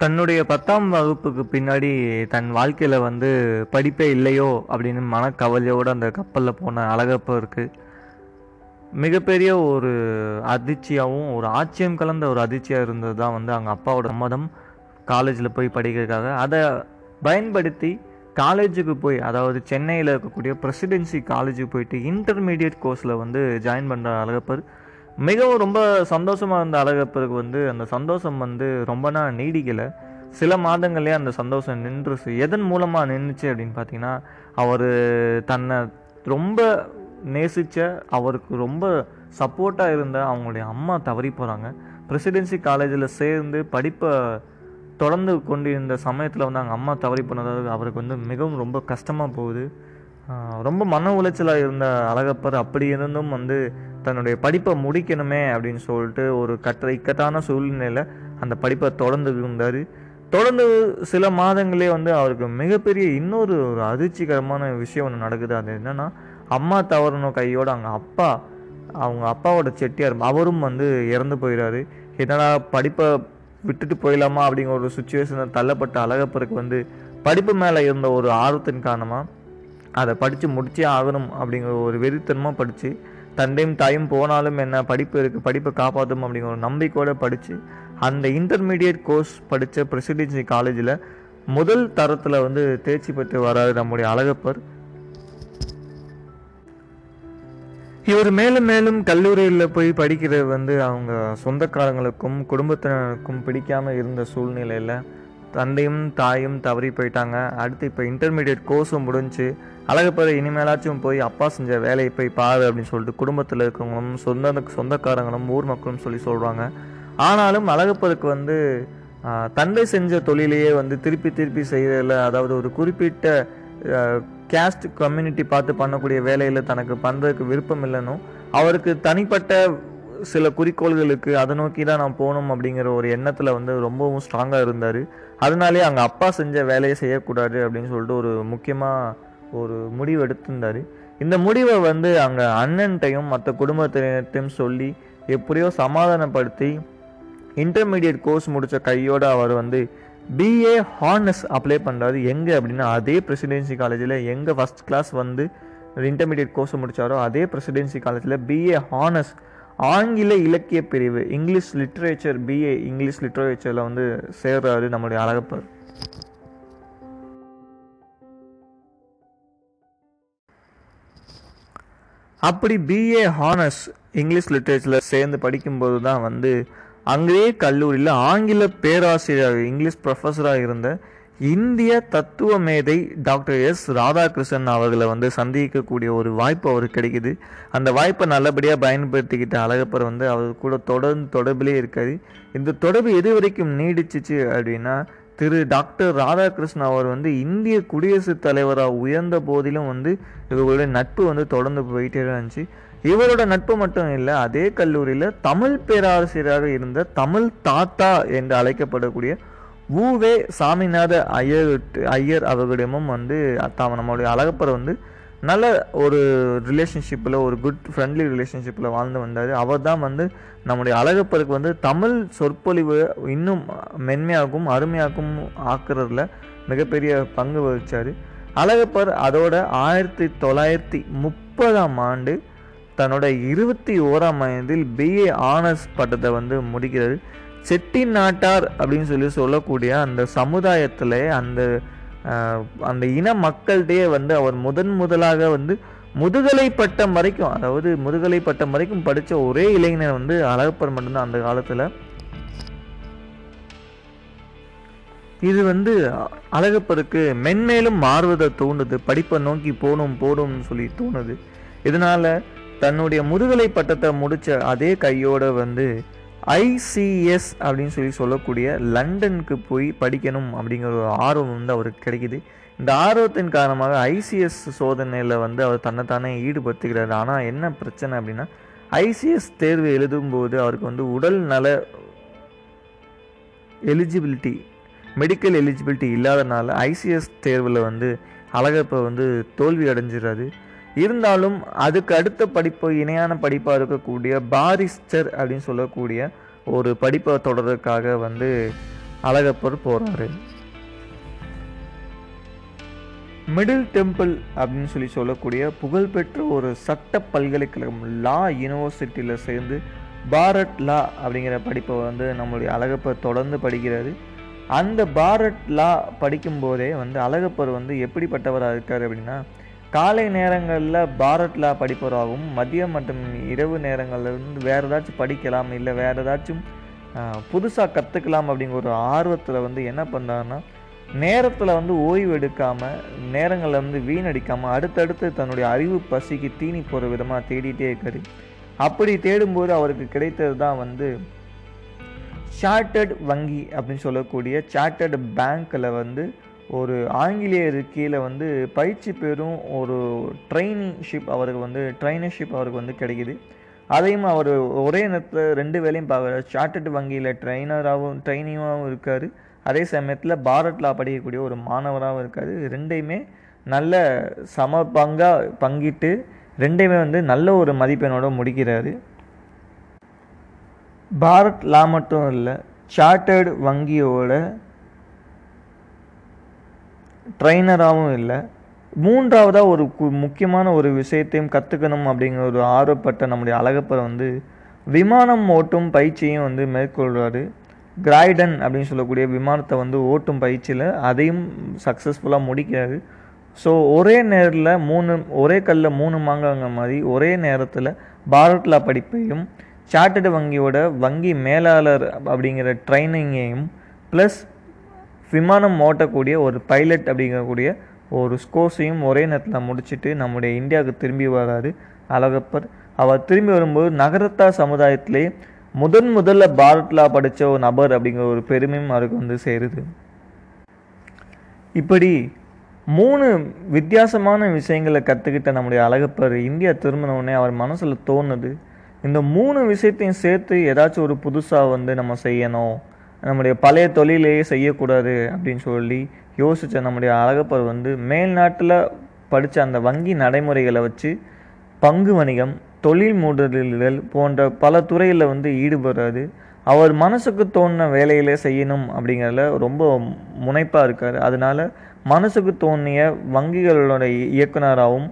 தன்னுடைய பத்தாம் வகுப்புக்கு பின்னாடி தன் வாழ்க்கையில் வந்து படிப்பே இல்லையோ அப்படின்னு மனக்கவலையோடு அந்த கப்பலில் போன அழகப்பருக்கு மிகப்பெரிய ஒரு அதிர்ச்சியாகவும் ஒரு ஆச்சரியம் கலந்த ஒரு அதிர்ச்சியாக இருந்தது தான் வந்து அவங்க அப்பாவோட சம்மதம். காலேஜில் போய் படிக்கிறதுக்காக அதை பயன்படுத்தி காலேஜுக்கு போய் அதாவது சென்னையில் இருக்கக்கூடிய ப்ரெசிடென்சி காலேஜுக்கு போயிட்டு இன்டர்மீடியட் கோர்ஸில் வந்து ஜாயின் பண்ணுற அழகப்பர் மிகவும் ரொம்ப சந்தோஷமாக இருந்த அழகப்பருக்கு வந்து அந்த சந்தோஷம் வந்து ரொம்ப நாள் நீடிக்கலை. சில மாதங்களே அந்த சந்தோஷம் நின்றுச்சு. எதன் மூலமாக நின்றுச்சு அப்படின்னு பார்த்தீங்கன்னா அவர் தன்னை ரொம்ப நேசித்த அவருக்கு ரொம்ப சப்போர்ட்டாக இருந்த அவங்களுடைய அம்மா தவறி போகிறாங்க பிரசிடென்சி காலேஜில் சேர்ந்து படிப்பை தொடர்ந்து கொண்டிருந்த சமயத்தில் வந்து அவங்க அம்மா தவறி பண்ணதாவது அவருக்கு வந்து மிகவும் ரொம்ப கஷ்டமாக போகுது. ரொம்ப மன உளைச்சலாக இருந்த அழகப்பர் அப்படி இருந்தும் வந்து தன்னுடைய படிப்பை முடிக்கணுமே அப்படின்னு சொல்லிட்டு ஒரு கட்ட இக்கட்டான சூழ்நிலையில் அந்த படிப்பை தொடர்ந்து இருந்தார். தொடர்ந்து சில மாதங்களே வந்து அவருக்கு மிகப்பெரிய இன்னொரு ஒரு அதிர்ச்சிகரமான விஷயம் ஒன்று நடக்குது. அது என்னன்னா அம்மா தவறணும் கையோடு அவங்க அப்பா அவங்க அப்பாவோட செட்டியார் அவரும் வந்து இறந்து போயிடாரு என்னடா படிப்பை விட்டுட்டு போயிடலாமா அப்படிங்கிற ஒரு சுச்சுவேஷனில் தள்ளப்பட்ட அழகப்பருக்கு வந்து படிப்பு மேலே இருந்த ஒரு ஆர்வத்தின் காரணமாக அதை படித்து முடிச்சே ஆகணும் அப்படிங்கிற ஒரு வெறித்தனமாக படித்து தந்தையும் தாயும் போனாலும் என்ன படிப்பு இருக்குது படிப்பை காப்பாற்றும் அப்படிங்கிற ஒரு நம்பிக்கையோடு படித்து அந்த இன்டர்மீடியட் கோர்ஸ் படித்த பிரசிடென்சி காலேஜில் முதல் தரத்தில் வந்து தேர்ச்சி பெற்று வராரு நம்முடைய அழகப்பர். இவர் மேலும் மேலும் கல்லூரியில் போய் படிக்கிறது வந்து அவங்க சொந்தக்காரங்களுக்கும் குடும்பத்தினருக்கும் பிடிக்காமல் இருந்த சூழ்நிலையில் தந்தையும் தாயும் தவறி போயிட்டாங்க. அடுத்து இப்போ இன்டர்மீடியட் கோர்ஸும் முடிஞ்சு அழகப்பற இனிமேலாச்சும் போய் அப்பா செஞ்ச வேலையை போய் பாரு அப்படின்னு சொல்லிட்டு குடும்பத்தில் இருக்கிறவங்களும் சொந்த சொந்தக்காரங்களும் ஊர் மக்களும் சொல்லி சொல்கிறாங்க ஆனாலும் அழகப்பருக்கு வந்து தந்தை செஞ்ச தொழிலையே வந்து திருப்பி திருப்பி செய்கிறதில்ல அதாவது ஒரு குறிப்பிட்ட கேஸ்ட் கம்யூனிட்டி பார்த்து பண்ணக்கூடிய வேலையில் தனக்கு பண்ணுறதுக்கு விருப்பம் இல்லைனும் அவருக்கு தனிப்பட்ட சில குறிக்கோள்களுக்கு அதை நோக்கி தான் நான் போகணும் அப்படிங்கிற ஒரு எண்ணத்தில் வந்து ரொம்பவும் ஸ்ட்ராங்காக இருந்தார். அதனாலே அங்கே அப்பா செஞ்ச வேலையை செய்யக்கூடாது அப்படின்னு சொல்லிட்டு ஒரு முக்கியமாக ஒரு முடிவு எடுத்திருந்தார். இந்த முடிவை வந்து அங்கே அண்ணன்ட்டையும் மற்ற குடும்பத்தினர்கிட்டையும் சொல்லி எப்படியோ சமாதானப்படுத்தி இன்டர்மீடியட் கோர்ஸ் முடித்த கையோடு அவர் வந்து பிஏ ஹானர்ஸ் அப்ளை பண்ணுறாரு எங்கே அப்படின்னா அதே பிரசிடென்சி காலேஜில் எங்கே ஃபஸ்ட் கிளாஸ் வந்து இன்டர்மீடியட் கோர்ஸ் முடித்தாரோ அதே பிரசிடென்சி காலேஜில் பிஏ ஹானர்ஸ் ஆங்கில இலக்கிய பிரிவு இங்கிலீஷ் லிட்ரேச்சர் பிஏ இங்கிலீஷ் லிட்ரேச்சரில் வந்து சேர்றாரு நம்முடைய அழகப்பர். அப்படி பிஏ ஹானர்ஸ் இங்கிலீஷ் லிட்ரேச்சரில் சேர்ந்து படிக்கும்போது தான் வந்து அங்கேயே கல்லூரியில் ஆங்கில பேராசிரியர் இங்கிலீஷ் ப்ரொஃபஸராக இருந்த இந்திய தத்துவ மேதை டாக்டர் எஸ். ராதாகிருஷ்ணன் அவர்களை வந்து சந்திக்கக்கூடிய ஒரு வாய்ப்பு அவருக்கு கிடைக்குது. அந்த வாய்ப்பை நல்லபடியாக பயன்படுத்திக்கிட்ட அழகப்பர் வந்து அவர் கூட தொடர்ந்து தொடர்பிலே இருக்காது இந்த தொடர்பு எது வரைக்கும் நீடிச்சிச்சு அப்படின்னா திரு டாக்டர் ராதாகிருஷ்ணன் அவர் வந்து இந்திய குடியரசுத் தலைவராக உயர்ந்த போதிலும் வந்து இவர்களுடைய நட்பு வந்து தொடர்ந்து போயிட்டே தான் இருந்துச்சு. இவரோட நட்பு மட்டும் இல்லை அதே கல்லூரியில் தமிழ் பேராசிரியராக இருந்த தமிழ் தாத்தா என்று அழைக்கப்படக்கூடிய ஊவே சாமிநாத ஐயர் ஐயர் அவர்களிடமும் வந்து தாம நம்மளுடைய அழகப்பர் வந்து நல்ல ஒரு ரிலேஷன்ஷிப்பில் ஒரு குட் ஃப்ரெண்ட்லி ரிலேஷன்ஷிப்பில் வாழ்ந்து வந்தார். அவர் தான் வந்து நம்முடைய அழகப்பருக்கு வந்து தமிழ் சொற்பொழிவு இன்னும் மென்மையாகவும் அருமையாகவும் ஆக்குறதுல மிகப்பெரிய பங்கு வகிச்சார். அழகப்பர் அதோட ஆயிரத்தி தொள்ளாயிரத்தி முப்பதாம் ஆண்டு தன்னோட இருபத்தி ஓராம் வயதில் பிஏ ஆனர்ஸ் பட்டத்தை வந்து முடிக்கிறார். செட்டி நாட்டார் அப்படின்னு சொல்லி சொல்லக்கூடிய அந்த சமுதாயத்தில் அந்த அந்த இன மக்கள்கிட்டயே வந்து அவர் முதன் முதலாக வந்து முதுகலை பட்டம் வரைக்கும் அதாவது முதுகலை பட்டம் வரைக்கும் படித்த ஒரே இளைஞர் வந்து அழகப்பர் மட்டும்தான் அந்த காலத்தில். இது வந்து அழகப்பருக்கு மென்மேலும் மாறுவதை தோணுது படிப்பை நோக்கி போகணும் போகணும்னு சொல்லி தோணுது. இதனால் தன்னுடைய முதுகலை பட்டத்தை முடித்த அதே கையோட வந்து ஐசிஎஸ் அப்படின்னு சொல்லி சொல்லக்கூடிய லண்டனுக்கு போய் படிக்கணும் அப்படிங்கிற ஒரு ஆர்வம் வந்து அவருக்கு கிடைக்குது. இந்த ஆர்வத்தின் காரணமாக ஐசிஎஸ் சோதனையில் வந்து அவர் தன்னைத்தானே ஈடுபடுத்துகிறார். ஆனால் என்ன பிரச்சனை அப்படின்னா ஐசிஎஸ் தேர்வு எழுதும்போது அவருக்கு வந்து உடல் நல எலிஜிபிலிட்டி மெடிக்கல் எலிஜிபிலிட்டி இல்லாதனால ஐசிஎஸ் தேர்வில் வந்து அழகப்ப வந்து தோல்வி அடைஞ்சிடுறாரு. இருந்தாலும் அதுக்கு அடுத்த படிப்பு இணையான படிப்பாக இருக்கக்கூடிய பாரிஸ்டர் அப்படின்னு சொல்லக்கூடிய ஒரு படிப்பை தொடர்றதுக்காக வந்து அழகப்பர் போகிறாரு மிடில் டெம்பிள் அப்படின்னு சொல்லி சொல்லக்கூடிய புகழ்பெற்ற ஒரு சட்ட பல்கலைக்கழகம் லா யூனிவர்சிட்டியில் சேர்ந்து பாரத் லா அப்படிங்கிற படிப்பை வந்து நம்மளுடைய அழகப்பர் தொடர்ந்து படிக்கிறாரு. அந்த பாரத் லா படிக்கும்போதே வந்து அழகப்பர் வந்து எப்படிப்பட்டவராக இருக்கார் அப்படின்னா காலை நேரங்களில் பாரத்தில் படிப்பவராகவும் மதியம் மற்றும் இரவு நேரங்களில் இருந்து வேறு ஏதாச்சும் படிக்கலாம் இல்லை வேறு ஏதாச்சும் புதுசாக கற்றுக்கலாம் அப்படிங்கிற ஒரு ஆர்வத்தில் வந்து என்ன பண்ணாருன்னா நேரத்தில் வந்து ஓய்வு எடுக்காமல் நேரங்களில் வந்து வீணடிக்காமல் அடுத்தடுத்து தன்னுடைய அறிவு பசிக்கு தீனி போகிற விதமாக தேடிட்டே இருக்காரு. அப்படி தேடும்போது அவருக்கு கிடைத்தது தான் வந்து சார்ட்டர்ட் வங்கி அப்படின்னு சொல்லக்கூடிய சார்ட்டர்டு பேங்க்கில் வந்து ஒரு ஆங்கிலேயர் கீழே வந்து பயிற்சி பெறும் ஒரு ட்ரைனிங்ஷிப் அவருக்கு வந்து ட்ரைனர்ஷிப் அவருக்கு வந்து கிடைக்குது. அதையும் அவர் ஒரே நேரத்தில் ரெண்டு வேலையும் பார்க்குறாரு. சார்ட்டர்டு வங்கியில் ட்ரைனராகவும் ட்ரைனிங்காகவும் இருக்கார். அதே சமயத்தில் பாரத்லா படிக்கக்கூடிய ஒரு மாணவராகவும் இருக்கார். ரெண்டையுமே நல்ல சம பங்காக பங்கிட்டு ரெண்டையுமே வந்து நல்ல ஒரு மதிப்பெண்ணோடு முடிக்கிறாரு. பாரத் லா மட்டும் இல்லை சார்ட்டர்டு வங்கியோட ட்ரைனராகவும் இல்லை. மூன்றாவதாக ஒரு கு- முக்கியமான ஒரு விஷயத்தையும் கற்றுக்கணும் அப்படிங்கிற ஒரு ஆர்வப்பட்ட நம்முடைய அழகப்பர் வந்து விமானம் ஓட்டும் பயிற்சியும் வந்து மேற்கொள்கிறாரு கிராய்டன் அப்படின்னு சொல்லக்கூடிய விமானத்தை வந்து ஓட்டும் பயிற்சியில் அதையும் சக்ஸஸ்ஃபுல்லாக முடிக்கிறாரு. ஸோ ஒரே நேரில் மூணு ஒரே கல்லில் மூணு மாங்காங்க மாதிரி ஒரே நேரத்தில் பாரத்லா படிப்பையும் சார்ட்டர்டு வங்கியோட வங்கி மேலாளர் அப்படிங்கிற ட்ரைனிங்கையும் ப்ளஸ் விமானம் ஓட்டக்கூடிய ஒரு பைலட் அப்படிங்கக்கூடிய ஒரு ஸ்கோர்ஸையும் ஒரே நேரத்தில் முடிச்சுட்டு நம்முடைய இந்தியாவுக்கு திரும்பி வராரு அழகப்பர். அவர் திரும்பி வரும்போது நகரத்தா சமுதாயத்திலே முதன் முதல்ல பாரத்லா படித்த ஒரு நபர் அப்படிங்கிற ஒரு பெருமையும் அவருக்கு வந்து சேருது. இப்படி மூணு வித்தியாசமான விஷயங்களை கற்றுக்கிட்ட நம்முடைய அழகப்பர் இந்தியா திரும்பின உடனே அவர் மனசில் தோணுது. இந்த மூணு விஷயத்தையும் சேர்த்து ஏதாச்சும் ஒரு புதுசாக வந்து நம்ம செய்யணும். நம்முடைய பழைய தொழிலையே செய்யக்கூடாது அப்படின்னு சொல்லி யோசித்த நம்முடைய அழகப்பர் வந்து மேல்நாட்டில் படித்த அந்த வங்கி நடைமுறைகளை வச்சு பங்கு வணிகம் தொழில் மூடுதல்கள் போன்ற பல துறையில் வந்து ஈடுபடுறாரு. அவர் மனசுக்கு தோணின வேலையிலே செய்யணும் அப்படிங்கிறதுல ரொம்ப முனைப்பாக இருக்கார். அதனால மனசுக்கு தோணிய வங்கிகளோட இயக்குனராகவும்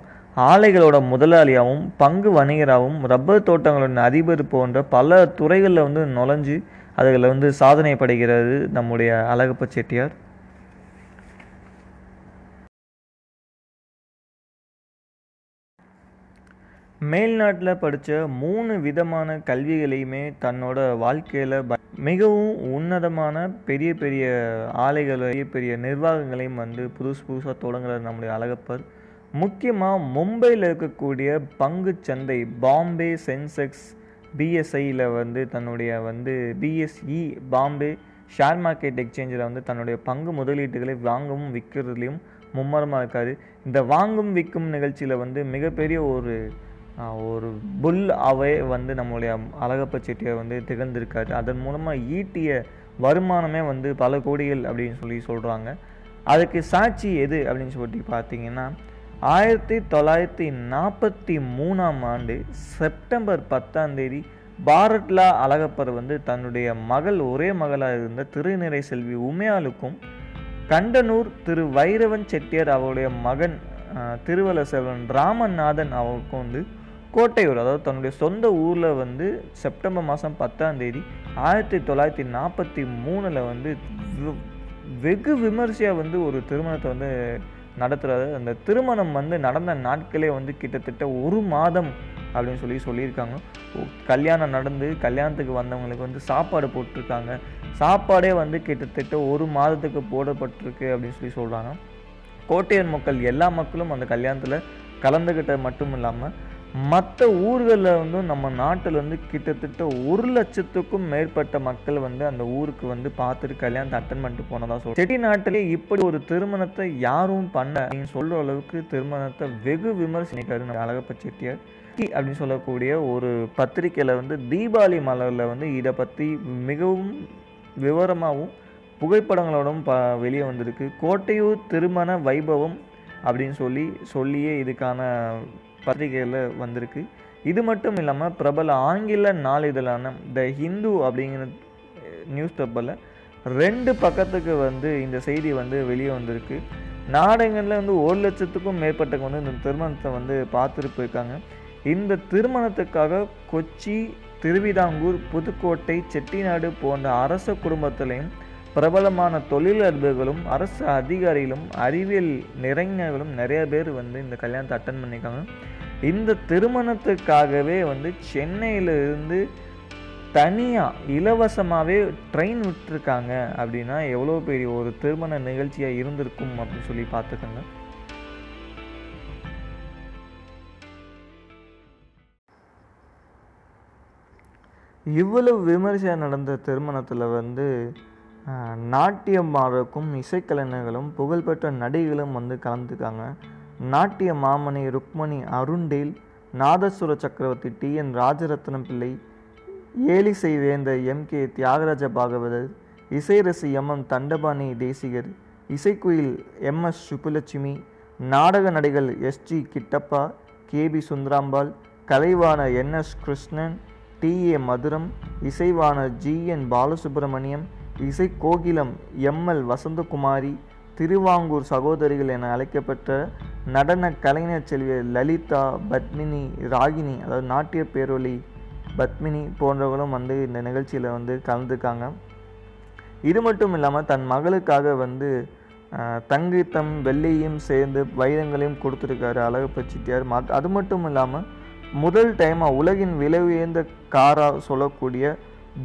ஆலைகளோட முதலாளியாகவும் பங்கு வணிகராகவும் ரப்பர் தோட்டங்களின் அதிபர் போன்ற பல துறைகளில் வந்து நுழைஞ்சு அதில் வந்து சாதனை படைகிறது நம்முடைய அழகப்ப செட்டியார். மேல்நாட்டில் படித்த மூணு விதமான கல்விகளையுமே தன்னோட வாழ்க்கையில் மிகவும் உன்னதமான பெரிய பெரிய ஆலைகளை பெரிய பெரிய நிர்வாகங்களையும் வந்து புதுசு புதுசாக தொடங்குறார் நம்முடைய அழகப்பர். முக்கியமாக மும்பையில் இருக்கக்கூடிய பங்கு சந்தை பாம்பே சென்செக்ஸ் பிஎஸ்ஐயில் வந்து தன்னுடைய வந்து பிஎஸ்இ பாம்பே ஷேர் மார்க்கெட் எக்ஸ்சேஞ்சில் வந்து தன்னுடைய பங்கு முதலீட்டுகளை வாங்கவும் விற்கிறதுலையும் மும்மரமாக இருக்காது இந்த வாங்கும் விற்கும் நிகழ்ச்சியில் வந்து மிகப்பெரிய ஒரு ஒரு புல் அவே வந்து நம்மளுடைய அழகப்ப செட்டியார் வந்து திகழ்ந்திருக்காரு. அதன் மூலமாக ஈட்டிய வருமானமே வந்து பல கோடிகள் அப்படின்னு சொல்லி சொல்கிறாங்க அதுக்கு சாட்சி எது அப்படின்னு சொல்லி பார்த்தீங்கன்னா ஆயிரத்தி தொள்ளாயிரத்தி நாற்பத்தி மூணாம் ஆண்டு செப்டம்பர் பத்தாம் தேதி பாரத்லா அழகப்பர் வந்து தன்னுடைய மகள் ஒரே மகளாக இருந்த திருநிறை செல்வி உமையாளுக்கும் கண்டனூர் திரு வைரவன் செட்டியார் அவருடைய மகன் அஹ், திருவல செல்வன் ராமநாதன் அவருக்கும் வந்து கோட்டையூர் அதாவது தன்னுடைய சொந்த ஊரில் வந்து செப்டம்பர் மாதம் பத்தாம் தேதி ஆயிரத்தி தொள்ளாயிரத்தி நாற்பத்தி மூணில் வந்து வெகு விமர்சையாக வந்து ஒரு திருமணத்தை வந்து நடத்துகிறாரு அந்த திருமணம் வந்து நடந்த நாட்களே வந்து கிட்டத்தட்ட ஒரு மாதம் அப்படின்னு சொல்லி சொல்லியிருக்காங்க. கல்யாணம் நடந்து கல்யாணத்துக்கு வந்தவங்களுக்கு வந்து சாப்பாடு போட்டிருக்காங்க. சாப்பாடே வந்து கிட்டத்தட்ட ஒரு மாதத்துக்கு போடப்பட்டிருக்கு அப்படின்னு சொல்லி சொல்கிறாங்க கோட்டையர் மக்கள் எல்லா மக்களும் அந்த கல்யாணத்தில் கலந்துக்கிட்ட மட்டும் இல்லாமல் மற்ற ஊர்களில் வந்து நம்ம நாட்டில் வந்து கிட்டத்தட்ட ஒரு லட்சத்துக்கும் மேற்பட்ட மக்கள் வந்து அந்த ஊருக்கு வந்து பார்த்துட்டு கல்யாணத்தை அட்டன் பண்ணிட்டு போனதா சொல்றோம் செட்டி நாட்டிலே இப்படி ஒரு திருமணத்தை யாரும் பண்ண சொல்கிற சொல்ற அளவுக்கு திருமணத்தை வெகு விமர்சனிக்காரு நம்ம அழகப்ப செட்டியார். அப்படின்னு சொல்லக்கூடிய ஒரு பத்திரிக்கையில் வந்து தீபாவளி மலரில் வந்து இதை பற்றி மிகவும் விவரமாகவும் புகைப்படங்களோடும் ப வெளியே வந்திருக்கு. கோட்டையூர் திருமண வைபவம் அப்படின்னு சொல்லி சொல்லியே இதுக்கான பத்திரிகையில் வந்திருக்கு. இது மட்டும் இல்லாமல் பிரபல ஆங்கில நாளிதழான த ஹிந்து அப்படிங்கிற நியூஸ் பேப்பரில் ரெண்டு பக்கத்துக்கு வந்து இந்த செய்தி வந்து வெளியே வந்திருக்கு. நாடகங்களில் வந்து ஒரு லட்சத்துக்கும் மேற்பட்டவங்க வந்து இந்த திருமணத்தை வந்து பார்த்துட்டு போயிருக்காங்க. இந்த திருமணத்துக்காக கொச்சி திருவிதாங்கூர் புதுக்கோட்டை செட்டிநாடு போன்ற அரச குடும்பத்திலையும் பிரபலமான தொழிலதிபர்களும் அரசு அதிகாரிகளும் அறிவியல் நிறைஞர்களும் நிறைய பேர் வந்து இந்த கல்யாணத்தை அட்டன் பண்ணியிருக்காங்க. இந்த திருமணத்துக்காகவே வந்து சென்னையில இருந்து தனியாக இலவசமாகவே ட்ரெயின் விட்டுருக்காங்க அப்படின்னா எவ்வளோ பெரிய ஒரு திருமண நிகழ்ச்சியாக இருந்திருக்கும் அப்படின்னு சொல்லி பார்த்துக்கோங்க. இவ்வளவு விமர்சையாக நடந்த திருமணத்தில் வந்து ஆஹ், நாட்டியமாருக்கும் இசைக்கலைஞர்களும் புகழ்பெற்ற நடிகளும் வந்து கலந்துக்காங்க. நாட்டிய மாமணி ருக்மணி அருண்டேல் நாதசுர சக்கரவர்த்தி டி. என். ராஜரத்னம் பிள்ளை ஏலிசை வேந்த எம். கே. தியாகராஜ பாகவதர் இசைரசி எம். எம். தண்டபாணி தேசிகர் இசைக்குயில் எம். எஸ். சுப்புலட்சுமி நாடக நடிகள் S. G. Kittappa K. B. Sundarambal கலைவாண N. S. Krishnan T. A. Madhuram இசைவாண G. N. Balasubramaniam இசை கோகிலம் எம். எல். வசந்தகுமாரி திருவாங்கூர் சகோதரிகள் என அழைக்கப்பட்ட நடன கலைஞர் செல்வியர் லலிதா பத்மினி ராகினி அதாவது நாட்டிய பேரொலி பத்மினி போன்றவர்களும் வந்து இந்த நிகழ்ச்சியில் வந்து கலந்துக்காங்க இது மட்டும் இல்லாமல் தன் மகளுக்காக வந்து தங்கித்தம் வெள்ளியும் சேர்ந்து வைரங்களையும் கொடுத்துருக்காரு அழகப்ப செட்டியார். மத் அது மட்டும் இல்லாமல் முதல் டைமாக உலகின் விலை உயர்ந்த காராக சொல்லக்கூடிய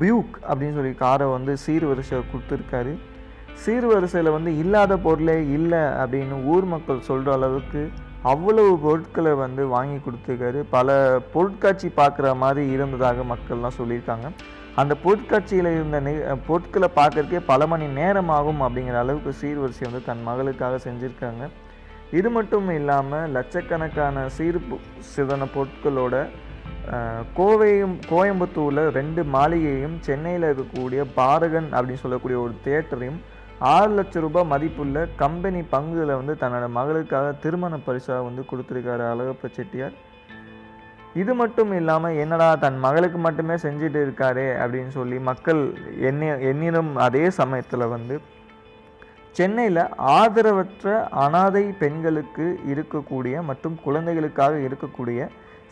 பியூக் அப்படின்னு சொல்லி காரை வந்து சீர்வரிசை கொடுத்துருக்காரு. சீர்வரிசையில் வந்து இல்லாத பொருளே இல்லை அப்படின்னு ஊர் மக்கள் சொல்கிற அளவுக்கு அவ்வளவு பொருட்களை வந்து வாங்கி கொடுத்துருக்காரு. பல பொருட்காட்சி பார்க்குற மாதிரி இருந்ததாக மக்கள்லாம் சொல்லியிருக்காங்க. அந்த பொருட்காட்சியில் இருந்த நி பொருட்களை பார்க்கறதுக்கே பல மணி நேரம் ஆகும் அப்படிங்கிற அளவுக்கு சீர்வரிசை வந்து தன் மகளுக்காக செஞ்சுருக்காங்க. இது மட்டும் இல்லாமல் லட்சக்கணக்கான சீர் சிதன பொருட்களோட கோவையும் கோயம்புத்தூரில் ரெண்டு மாளிகையும் சென்னையில் இருக்கக்கூடிய பாரகன் அப்படின்னு சொல்லக்கூடிய ஒரு தியேட்டரையும் ஆறு லட்சம் ரூபாய் மதிப்புள்ள கம்பெனி பங்குகளை வந்து தன்னோட மகளுக்காக திருமண பரிசாக வந்து கொடுத்துருக்காரு அழகப்ப செட்டியார். இது மட்டும் இல்லாமல் என்னடா தன் மகளுக்கு மட்டுமே செஞ்சுட்டு இருக்காரே அப்படின்னு சொல்லி மக்கள் எண்ணி எண்ணினும் அதே சமயத்தில் வந்து சென்னையில் ஆதரவற்ற அனாதை பெண்களுக்கு இருக்கக்கூடிய மற்றும் குழந்தைகளுக்காக இருக்கக்கூடிய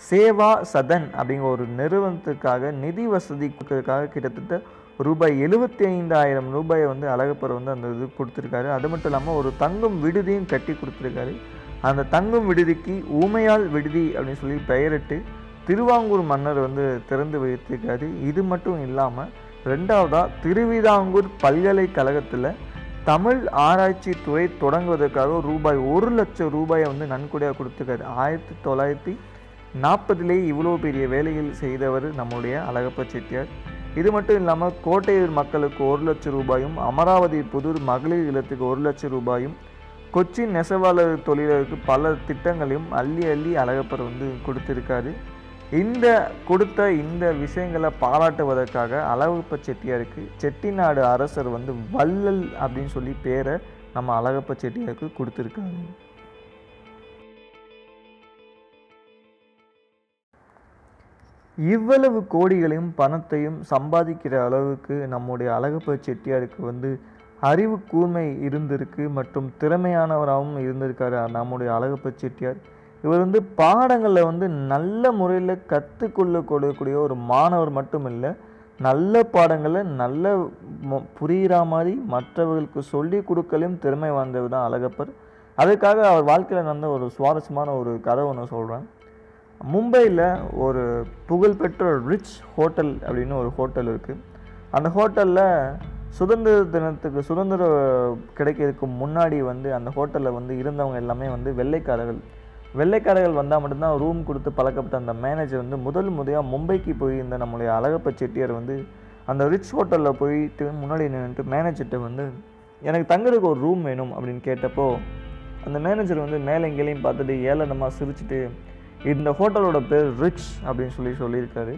சேவா சதன் அப்படிங்கிற ஒரு நிறுவனத்துக்காக நிதி வசதிக்காக கிட்டத்தட்ட ரூபாய் எழுபத்தி ஐந்தாயிரம் ரூபாயை வந்து அழகப்பர் வந்து அந்த இது கொடுத்துருக்காரு. அது மட்டும் இல்லாமல் ஒரு தங்கும் விடுதியும் கட்டி கொடுத்துருக்காரு. அந்த தங்கும் விடுதிக்கு ஊமையால் விடுதி அப்படின்னு சொல்லி பெயரிட்டு திருவாங்கூர் மன்னர் வந்து திறந்து வைத்திருக்காரு. இது மட்டும் இல்லாமல் ரெண்டாவதாக திருவிதாங்கூர் பல்கலைக்கழகத்தில் தமிழ் ஆராய்ச்சி துறை தொடங்குவதற்காக ரூபாய் ஒரு லட்சம் ரூபாயை வந்து நன்கொடையாக கொடுத்துருக்காரு. ஆயிரத்தி தொள்ளாயிரத்தி நாற்பதுலேயே இவ்வளோ பெரிய வேலைகள் செய்தவர் நம்முடைய அழகப்ப செட்டியார். இது மட்டும் இல்லாமல் கோட்டையூர் மக்களுக்கு ஒரு லட்சம் ரூபாயும் அமராவதி புதூர் மகளிர் இல்லத்துக்கு ஒரு லட்சம் ரூபாயும் கொச்சின் நெசவாளர் தொழிலருக்கு பல திட்டங்களையும் அள்ளி அள்ளி அழகப்பர் வந்து கொடுத்துருக்காரு. இந்த கொடுத்த இந்த விஷயங்களை பாராட்டுவதற்காக அழகப்ப செட்டியாருக்கு செட்டிநாடு அரசர் வந்து வள்ளல் அப்படின்னு சொல்லி பேரை நம்ம அழகப்ப செட்டியாருக்கு கொடுத்துருக்காங்க இவ்வளவு கோடிகளையும் பணத்தையும் சம்பாதிக்கிற அளவுக்கு நம்முடைய அழகப்ப செட்டியாருக்கு வந்து அறிவு கூர்மை இருந்திருக்கு மற்றும் திறமையானவராகவும் இருந்திருக்காரு நம்முடைய அழகப்ப செட்டியார். இவர் வந்து பாடங்களில் வந்து நல்ல முறையில் கற்றுக்கொள்ள கொடுக்கக்கூடிய ஒரு மாணவர் மட்டும் இல்லை நல்ல பாடங்களை நல்ல மொ- புரிகிற மாதிரி மற்றவர்களுக்கு சொல்லி கொடுக்கலையும் திறமை வாய்ந்தவர் தான் அழகப்பர். அதுக்காக அவர் வாழ்க்கையில் நடந்த ஒரு சுவாரஸ்யமான ஒரு கதை ஒன்று சொல்கிறேன் மும்பையில் ஒரு புகழ்பெற்ற ரிச் ஹோட்டல் அப்படின்னு ஒரு ஹோட்டல் இருக்குது அந்த ஹோட்டலில் சுதந்திர தினத்துக்கு சுதந்திரம் கிடைக்கிறதுக்கு முன்னாடி வந்து அந்த ஹோட்டலில் வந்து இருந்தவங்க எல்லாமே வந்து வெள்ளைக்காரர்கள். வெள்ளைக்காரர்கள் வந்தால் மட்டும்தான் ரூம் கொடுத்து பழக்கப்பட்ட அந்த மேனேஜர் வந்து முதல் முறையாக மும்பைக்கு போய் இந்த நம்மளுடைய அழகப்ப செட்டியார் வந்து அந்த ரிச் ஹோட்டலில் போயிட்டு முன்னாடி நின்றுட்டு மேனேஜர்கிட்ட வந்து எனக்கு தங்குறதுக்கு ஒரு ரூம் வேணும் அப்படின்னு கேட்டப்போ அந்த மேனேஜர் வந்து மேலே எங்கேயும் பார்த்துட்டு ஏளனமாக சிரிச்சுட்டு இந்த ஹோட்டலோட பேர் ரிச் அப்படின்னு சொல்லி சொல்லியிருக்காரு.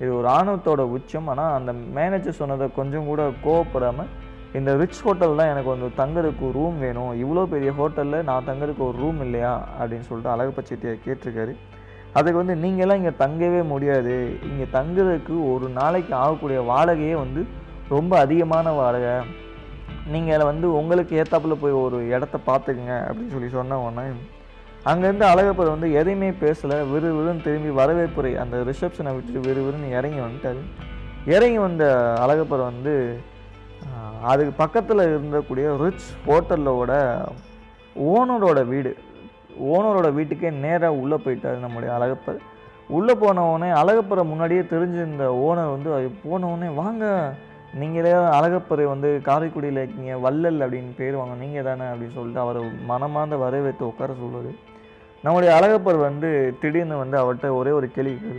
இது ஒரு ஆணவத்தோட உச்சம். ஆனால் அந்த மேனேஜர் சொன்னதை கொஞ்சம் கூட கோவப்படாமல் இந்த ரிச் ஹோட்டல் தான் எனக்கு வந்து தங்குறதுக்கு ஒரு ரூம் வேணும். இவ்வளோ பெரிய ஹோட்டலில் நான் தங்குறதுக்கு ஒரு ரூம் இல்லையா? அப்படின்னு சொல்லிட்டு அழகப்ப செட்டியார் கேட்டிருக்காரு. அதுக்கு வந்து நீங்கள்லாம் இங்கே தங்கவே முடியாது. இங்கே தங்குறதுக்கு ஒரு நாளைக்கு ஆகக்கூடிய வாடகையே வந்து ரொம்ப அதிகமான வாடகை. நீங்கள் வந்து உங்களுக்கு ஏற்றாப்புல போய் ஒரு இடத்த பார்த்துக்குங்க. அப்படின்னு சொல்லி சொன்ன உடனே அங்கேருந்து அழகப்பர் வந்து எதையுமே பேசலை விறு விறுன்னு திரும்பி வரவேற்புரை அந்த ரிசப்ஷனை விட்டு விறு விறுன்னு இறங்கி வந்துட்டாரு. இறங்கி வந்த அழகப்பர் வந்து அதுக்கு பக்கத்தில் இருந்தக்கூடிய ரிச் ஹோட்டலோட ஓனரோட வீடு ஓனரோட வீட்டுக்கே நேராக உள்ளே போயிட்டார் நம்முடைய அழகப்பர். உள்ளே போனவுடனே அழகப்பரை முன்னாடியே தெரிஞ்சிருந்த ஓனர் வந்து அது போனவுடனே வாங்க நீங்களே அழகப்பரை வந்து காரைக்குடியில் இருக்கீங்க வள்ளல் அப்படின்னு பேர் வாங்க நீங்கள் தானே அப்படின்னு சொல்லிட்டு அவரை மனமார்ந்த வரவேற்று உட்கார சொல்லுவார். நம்முடைய அழகப்பர் வந்து திடீர்னு வந்து அவர்கிட்ட ஒரே ஒரு கேள்வி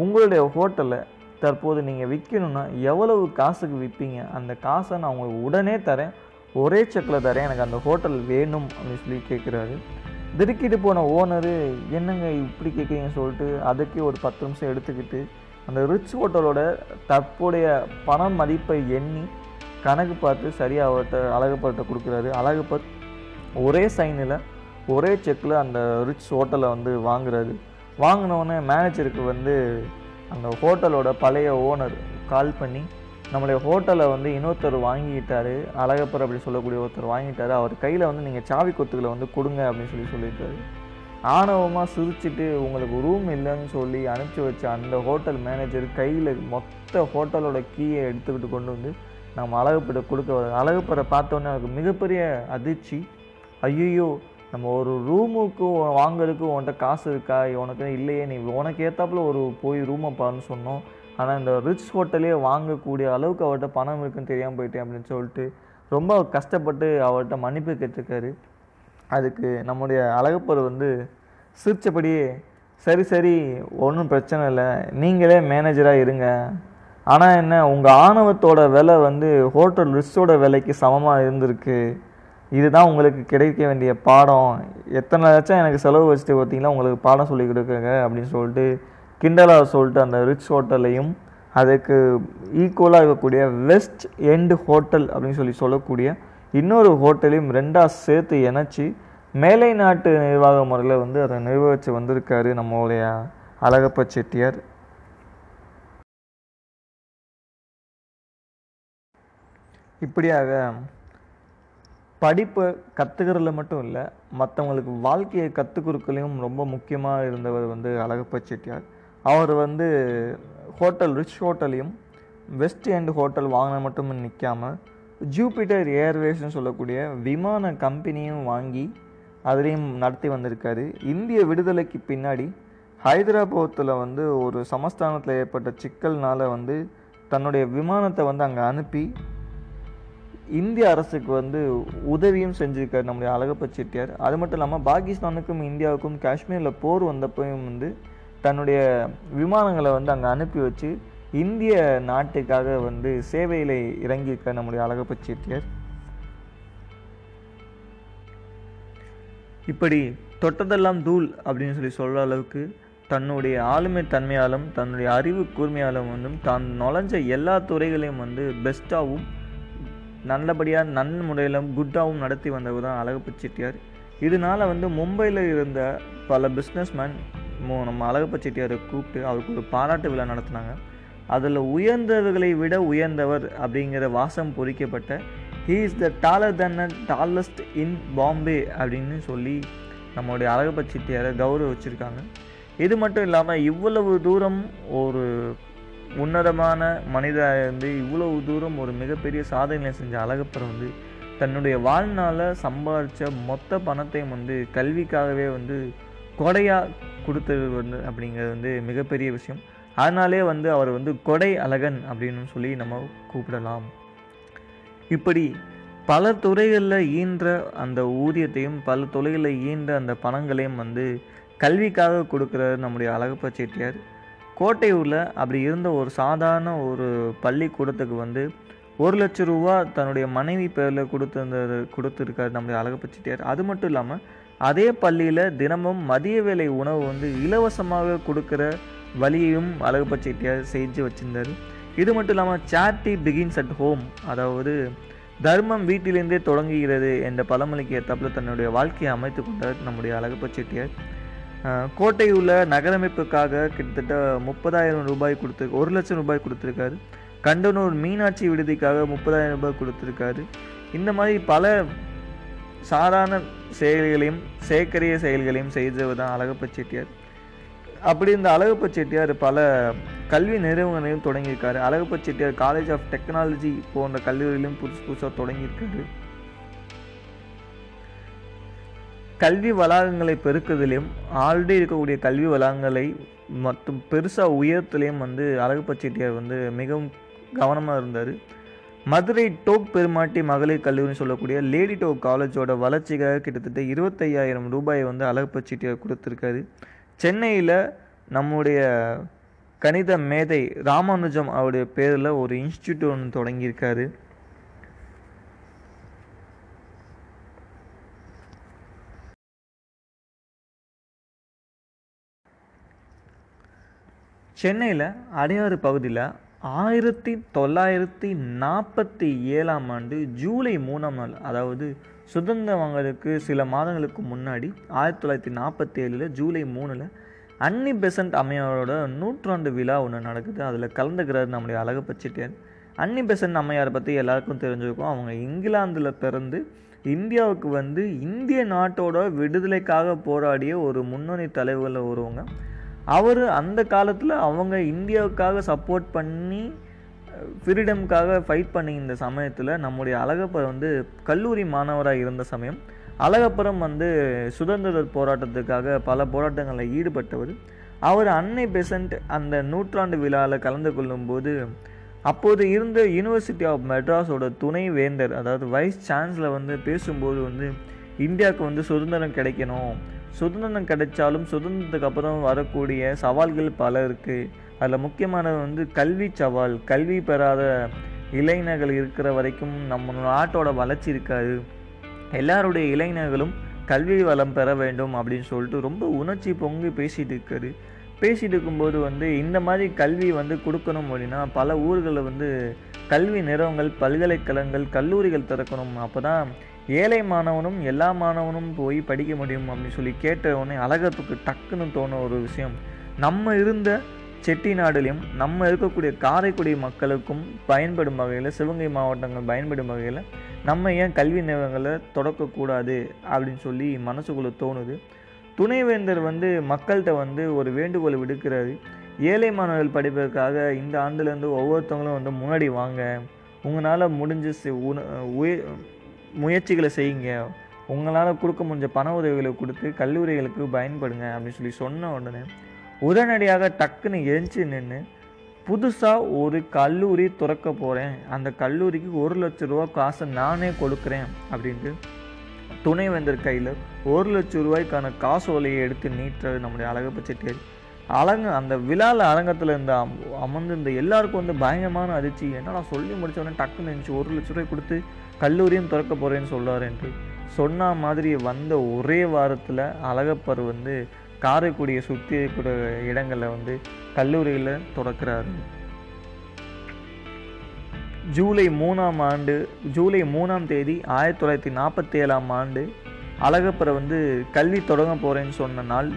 உங்களுடைய ஹோட்டலில் தற்போது நீங்கள் விற்கணும்னா எவ்வளவு காசுக்கு விற்பீங்க அந்த காசை நான் உங்களுக்கு உடனே தரேன். ஒரே செக்கில் தரேன். எனக்கு அந்த ஹோட்டல் வேணும் அப்படின்னு சொல்லி கேட்குறாரு. திருக்கிட்டு போன ஓனரு என்னங்க இப்படி கேட்குறீங்கன்னு சொல்லிட்டு அதுக்கே ஒரு பத்து நிமிஷம் எடுத்துக்கிட்டு அந்த ரிச் ஹோட்டலோட தற்போதைய பண மதிப்பை எண்ணி கணக்கு பார்த்து சரியாக அவர்கிட்ட அழகப்பர்கிட்ட கொடுக்குறாரு. அழகப்பர் ஒரே சைனில் ஒரே செக்கில் அந்த ரிச் ஹோட்டலை வந்து வாங்குறாரு வாங்கினோடனே மேனேஜருக்கு வந்து அந்த ஹோட்டலோட பழைய ஓனர் கால் பண்ணி நம்மளுடைய ஹோட்டலை வந்து இன்னொருத்தர் வாங்கிட்டாரு அழகப்பர் அப்படி சொல்லக்கூடிய ஒருத்தர் வாங்கிட்டாரு அவர் கையில் வந்து நீங்கள் சாவி கொத்துக்களை வந்து கொடுங்க அப்படின்னு சொல்லி சொல்லியிருக்காரு. ஆணவமாக சிரிச்சுட்டு உங்களுக்கு ரூம் இல்லைன்னு சொல்லி அனுப்பிச்சி வச்ச அந்த ஹோட்டல் மேனேஜர் கையில் மொத்த ஹோட்டலோட கீயை எடுத்துக்கிட்டு கொண்டு வந்து நம்ம அழகப்பட கொடுக்க வர அழகப்பரை பார்த்தோன்னே எனக்கு மிகப்பெரிய அதிர்ச்சி. ஐயோ நம்ம ஒரு ரூமுக்கு வாங்குறதுக்கு உன்கிட்ட காசு இருக்கா? உனக்கு இல்லையே நீ உனக்கு ஏற்றாப்புல ஒரு போய் ரூமை பாருன்னு சொன்னோம். ஆனால் இந்த ரிச் ஹோட்டலே வாங்கக்கூடிய அளவுக்கு அவர்கிட்ட பணம் இருக்குன்னு தெரியாமல் போயிட்டேன் அப்படின்னு சொல்லிட்டு ரொம்ப கஷ்டப்பட்டு அவர்கிட்ட மன்னிப்பு கேட்டிருக்காரு. அதுக்கு நம்முடைய அழகப்பர் வந்து சிரித்தபடியே சரி சரி ஒன்றும் பிரச்சனை இல்லை. நீங்களே மேனேஜராக இருங்க. ஆனால் என்ன உங்கள் ஆணவத்தோட விலை வந்து ஹோட்டல் ரிச்சோட விலைக்கு சமமாக இருந்திருக்கு. இதுதான் உங்களுக்கு கிடைக்க வேண்டிய பாடம். எத்தனை லட்சம் எனக்கு செலவு வச்சுட்டு பார்த்தீங்கன்னா உங்களுக்கு பாடம் சொல்லி கொடுக்குங்க அப்படின்னு சொல்லிட்டு கிண்டலாக சொல்லிட்டு அந்த ரிச் ஹோட்டலையும் அதுக்கு ஈக்குவலாக இருக்கக்கூடிய வெஸ்ட் எண்டு ஹோட்டல் அப்படின்னு சொல்லி சொல்லக்கூடிய இன்னொரு ஹோட்டலையும் ரெண்டாக சேர்த்து இணைச்சி மேலை நாட்டு நிர்வாக முறையில் வந்து அதை நிர்வகித்து வந்திருக்காரு நம்மளுடைய அழகப்ப செட்டியார். இப்படியாக படிப்பை கற்றுக்கிறதுல மட்டும் இல்லை மற்றவங்களுக்கு வாழ்க்கையை கற்றுக் கொடுக்கலையும் ரொம்ப முக்கியமாக இருந்தவர் வந்து அழகப்ப செட்டியார். அவர் வந்து ஹோட்டல் ரிச் ஹோட்டலையும் வெஸ்ட் எண்ட் ஹோட்டல் வாங்கின மட்டும் நிற்காம ஜூபிட்டர் ஏர்வேஸ்னு சொல்லக்கூடிய விமான கம்பெனியும் வாங்கி அதுலேயும் நடத்தி வந்திருக்காரு. இந்திய விடுதலைக்கு பின்னாடி ஹைதராபாத்தில் வந்து ஒரு சமஸ்தானத்தில் ஏற்பட்ட சிக்கல்னால் வந்து தன்னுடைய விமானத்தை வந்து அங்கே அனுப்பி இந்திய அரசுக்கு வந்து உதவியும் செஞ்சுருக்கார் நம்முடைய அழகப்ப செட்டியார் அது மட்டும் இல்லாமல் பாகிஸ்தானுக்கும் இந்தியாவுக்கும் காஷ்மீரில் போர் வந்தப்பையும் வந்து தன்னுடைய விமானங்களை வந்து அங்கே அனுப்பி வச்சு இந்திய நாட்டுக்காக வந்து சேவையில் இறங்கியிருக்கார் நம்முடைய அழகப்ப செட்டியார் இப்படி தொட்டதெல்லாம் தூள் அப்படின்னு சொல்லி சொல்கிற அளவுக்கு தன்னுடைய ஆளுமை தன்மையாலும் தன்னுடைய அறிவு கூர்மையாலும் வந்து தான் நுழைஞ்ச எல்லா துறைகளையும் வந்து பெஸ்ட்டாகவும் நல்லபடியாக நன் முறையிலும் குட்டாகவும் நடத்தி வந்தவர் தான் அழகப்ப செட்டியார். இதனால வந்து மும்பையில் இருந்த பல பிஸ்னஸ்மேன் நம்ம அழகப்ப செட்டியாரை கூப்பிட்டு அவருக்கு ஒரு பாராட்டு விழா நடத்தினாங்க. அதில் உயர்ந்தவர்களை விட உயர்ந்தவர் அப்படிங்கிற வாசம் பொறிக்கப்பட்ட he is the taller than tallest in Bombay அப்படின்னு சொல்லி நம்மளுடைய அழகப்ப செட்டியாரை கௌரவிச்சிருக்காங்க. இது மட்டும் இல்லாமல் இவ்வளவு தூரம் ஒரு உன்னதமான மனிதராக இருந்து இவ்வளவு தூரம் ஒரு மிகப்பெரிய சாதனை செஞ்ச அழகப்பர் வந்து தன்னுடைய வாழ்நாளில் சம்பாதிச்ச மொத்த பணத்தையும் வந்து கல்விக்காகவே வந்து கொடையாக கொடுத்தது வந்து அப்படிங்கிறது வந்து மிகப்பெரிய விஷயம். அதனாலே வந்து அவர் வந்து கொடை அழகன் அப்படின்னு சொல்லி நம்ம கூப்பிடலாம். இப்படி பல துறைகளில் ஈன்ற அந்த ஊதியத்தையும் பல துறைகளில் ஈன்ற அந்த பணங்களையும் வந்து கல்விக்காக கொடுக்குறாரு நம்முடைய அழகப்ப செட்டியார். கோட்டையூரில் அப்படி இருந்த ஒரு சாதாரண ஒரு பள்ளிக்கூடத்துக்கு வந்து ஒரு லட்சம் ரூபா தன்னுடைய மனைவி பேரில் கொடுத்துருந்தது கொடுத்துருக்காரு நம்முடைய அழகப்ப செட்டியார் அது மட்டும் இல்லாமல் அதே பள்ளியில் தினமும் மதிய வேலை உணவு வந்து இலவசமாக கொடுக்குற வழியையும் அழகப்ப செட்டியார் செஞ்சு வச்சுருந்தார். இது மட்டும் இல்லாமல் சாரிட்டி பிகின்ஸ் அட் ஹோம் அதாவது தர்மம் வீட்டிலேருந்தே தொடங்குகிறது என்ற பழமொழிக்கு ஏற்றாப்புல தன்னுடைய வாழ்க்கையை அமைத்து கொண்டார் நம்முடைய அழகப்ப செட்டியார் கோட்டை உள்ள நகரமைப்புக்காக கிட்டத்தட்ட முப்பதாயிரம் ரூபாய் கொடுத்து ஒரு லட்சம் ரூபாய் கொடுத்துருக்காரு. கண்டனூர் மீனாட்சி விடுதிக்காக முப்பதாயிரம் ரூபாய் கொடுத்துருக்காரு. இந்த மாதிரி பல சாதாரண செயல்களையும் சேகரிய செயல்களையும் செய்தவர் தான் அழகப்ப செட்டியார். அப்படி இந்த அழகப்ப செட்டியார் பல கல்வி நிறுவனங்களையும் தொடங்கியிருக்காரு. Alagappa Chettiar college of technology போன்ற கல்லூரிகளையும் புதுசு புதுசாக தொடங்கியிருக்காரு. கல்வி வளாகங்களை பெருக்குதலையும் ஆல்ரெடி இருக்கக்கூடிய கல்வி வளாகங்களை மற்றும் பெருசாக உயர்த்தலையும் வந்து அழகப்ப வந்து மிகவும் கவனமாக இருந்தார். மதுரை டோக் பெருமாட்டி மகளிர் கல்லூரின்னு சொல்லக்கூடிய லேடி டோக் காலேஜோட வளர்ச்சிக்காக கிட்டத்தட்ட இருபத்தையாயிரம் ரூபாயை வந்து அழகப்பச்சீட்டியார் கொடுத்துருக்காரு. சென்னையில் நம்முடைய கணித மேதை ராமானுஜம் அவருடைய பேரில் ஒரு இன்ஸ்டியூட் ஒன்று தொடங்கியிருக்காரு. சென்னையில் அடையாறு பகுதியில் ஆயிரத்தி தொள்ளாயிரத்தி நாற்பத்தி ஏழாம் ஆண்டு ஜூலை மூணாம் நாள் அதாவது சுதந்திரம் வாங்குறதுக்கு சில மாதங்களுக்கு முன்னாடி ஆயிரத்தி தொள்ளாயிரத்தி நாற்பத்தி ஏழில் ஜூலை மூணில் அன்னி பெசன்ட் அம்மையாரோட நூற்றாண்டு விழா ஒன்று நடக்குது. அதில் கலந்துக்கிறாரு நம்முடைய அழகு செட்டியார் அன்னி பெசன்ட் அம்மையாரை பற்றி எல்லாருக்கும் தெரிஞ்சிருக்கும். அவங்க இங்கிலாந்தில் பிறந்து இந்தியாவுக்கு வந்து இந்திய நாட்டோட விடுதலைக்காக போராடிய ஒரு முன்னணி தலைவர்களில் ஒருவங்க. அவர் அந்த காலத்தில் அவங்க இந்தியாவுக்காக சப்போர்ட் பண்ணி ஃப்ரீடம்காக ஃபைட் பண்ணி இந்த சமயத்தில் நம்முடைய அழகப்பர் வந்து கல்லூரி மாணவராக இருந்த சமயம் அழகப்புறம் வந்து சுதந்திர போராட்டத்துக்காக பல போராட்டங்களில் ஈடுபட்டவர். அவர் அன்னை பெசன்ட் அந்த நூற்றாண்டு விழாவில் கலந்து கொள்ளும்போது அப்போது இருந்த யூனிவர்சிட்டி ஆஃப் மெட்ராஸோட துணை வேந்தர் அதாவது வைஸ் சான்சலர் வந்து பேசும்போது வந்து இந்தியாவுக்கு வந்து சுதந்திரம் கிடைக்கணும். சுதந்திரம் கிடைச்சாலும் சுதந்திரத்துக்கு அப்புறம் வரக்கூடிய சவால்கள் பல இருக்குது அதில் முக்கியமானது வந்து கல்வி சவால். கல்வி பெறாத இளைஞர்கள் இருக்கிற வரைக்கும் நம்ம நாட்டோட வளர்ச்சி இருக்காது. எல்லாருடைய இளைஞர்களும் கல்வி வளம் பெற வேண்டும் அப்படின்னு சொல்லிட்டு ரொம்ப உணர்ச்சி பொங்கி பேசிகிட்டு இருக்காரு. பேசிகிட்டு இருக்கும்போது வந்து இந்த மாதிரி கல்வி வந்து கொடுக்கணும் அப்படின்னா பல ஊர்களில் வந்து கல்வி நிறுவனங்கள் பல்கலைக்கழகங்கள் கல்லூரிகள் திறக்கணும். அப்போ தான் ஏழை மாணவனும் எல்லா மாணவனும் போய் படிக்க முடியும் அப்படின்னு சொல்லி கேட்ட உடனே அழகத்துக்கு டக்குன்னு தோண ஒரு விஷயம். நம்ம இருந்த செட்டிநாடுலையும் நம்ம இருக்கக்கூடிய காரைக்குடி மக்களுக்கும் பயன்படும் வகையில் சிவகங்கை மாவட்டங்கள் பயன்படும் வகையில் நம்ம ஏன் கல்வி நிலையங்களை தொடக்கக்கூடாது அப்படின்னு சொல்லி மனசுக்குள்ளே தோணுது. துணைவேந்தர் வந்து மக்கள்கிட்ட வந்து ஒரு வேண்டுகோள் விடுக்கிறாரு. ஏழை மாணவர்கள் படிப்பதற்காக இந்த ஆண்டுலேருந்து ஒவ்வொருத்தவங்களும் வந்து முன்னாடி வாங்க. உங்களால் முடிஞ்ச சி- உண- முயற்சிகளை செய்யுங்க. உங்களால் கொடுக்க முடிஞ்ச பண உதவிகளை கொடுத்து கல்லூரிகளுக்கு பயன்படுங்க அப்படின்னு சொல்லி சொன்ன உடனே உடனடியாக டக்குன்னு எரிஞ்சு நின்று புதுசாக ஒரு கல்லூரி திறக்க போகிறேன் அந்த கல்லூரிக்கு ஒரு லட்ச ரூபா காசை நானே கொடுக்குறேன் அப்படின்ட்டு துணைவேந்தர் கையில் ஒரு லட்சம் ரூபாய்க்கான காசோலையை எடுத்து நீட்டுறது நம்முடைய அழகப்ப செட்டியார் அலங்க அந்த விழால அரங்கத்தில் இருந்த அம்- அமர்ந்திருந்த எல்லாருக்கும் வந்து பயங்கரமான அதிர்ச்சி. என்னடா சொல்லி முடிச்ச உடனே டக்குன்னு இருந்துச்சு ஒரு லட்ச ரூபாய் கொடுத்து கல்லூரியும் திறக்க போகிறேன்னு என்று. சொன்ன மாதிரி வந்த ஒரே வாரத்தில் அழகப்பர் வந்து காரைக்குடியை சுற்றி இருக்கிற இடங்களில் வந்து கல்லூரியில் திறக்கிறாரு. ஜூலை மூணாம் ஆண்டு ஜூலை மூணாம் தேதி ஆயிரத்தி தொள்ளாயிரத்தி நாற்பத்தி ஏழாம் ஆண்டு அழகப்பரை வந்து கல்வி தொடங்க போகிறேன்னு சொன்ன நாள்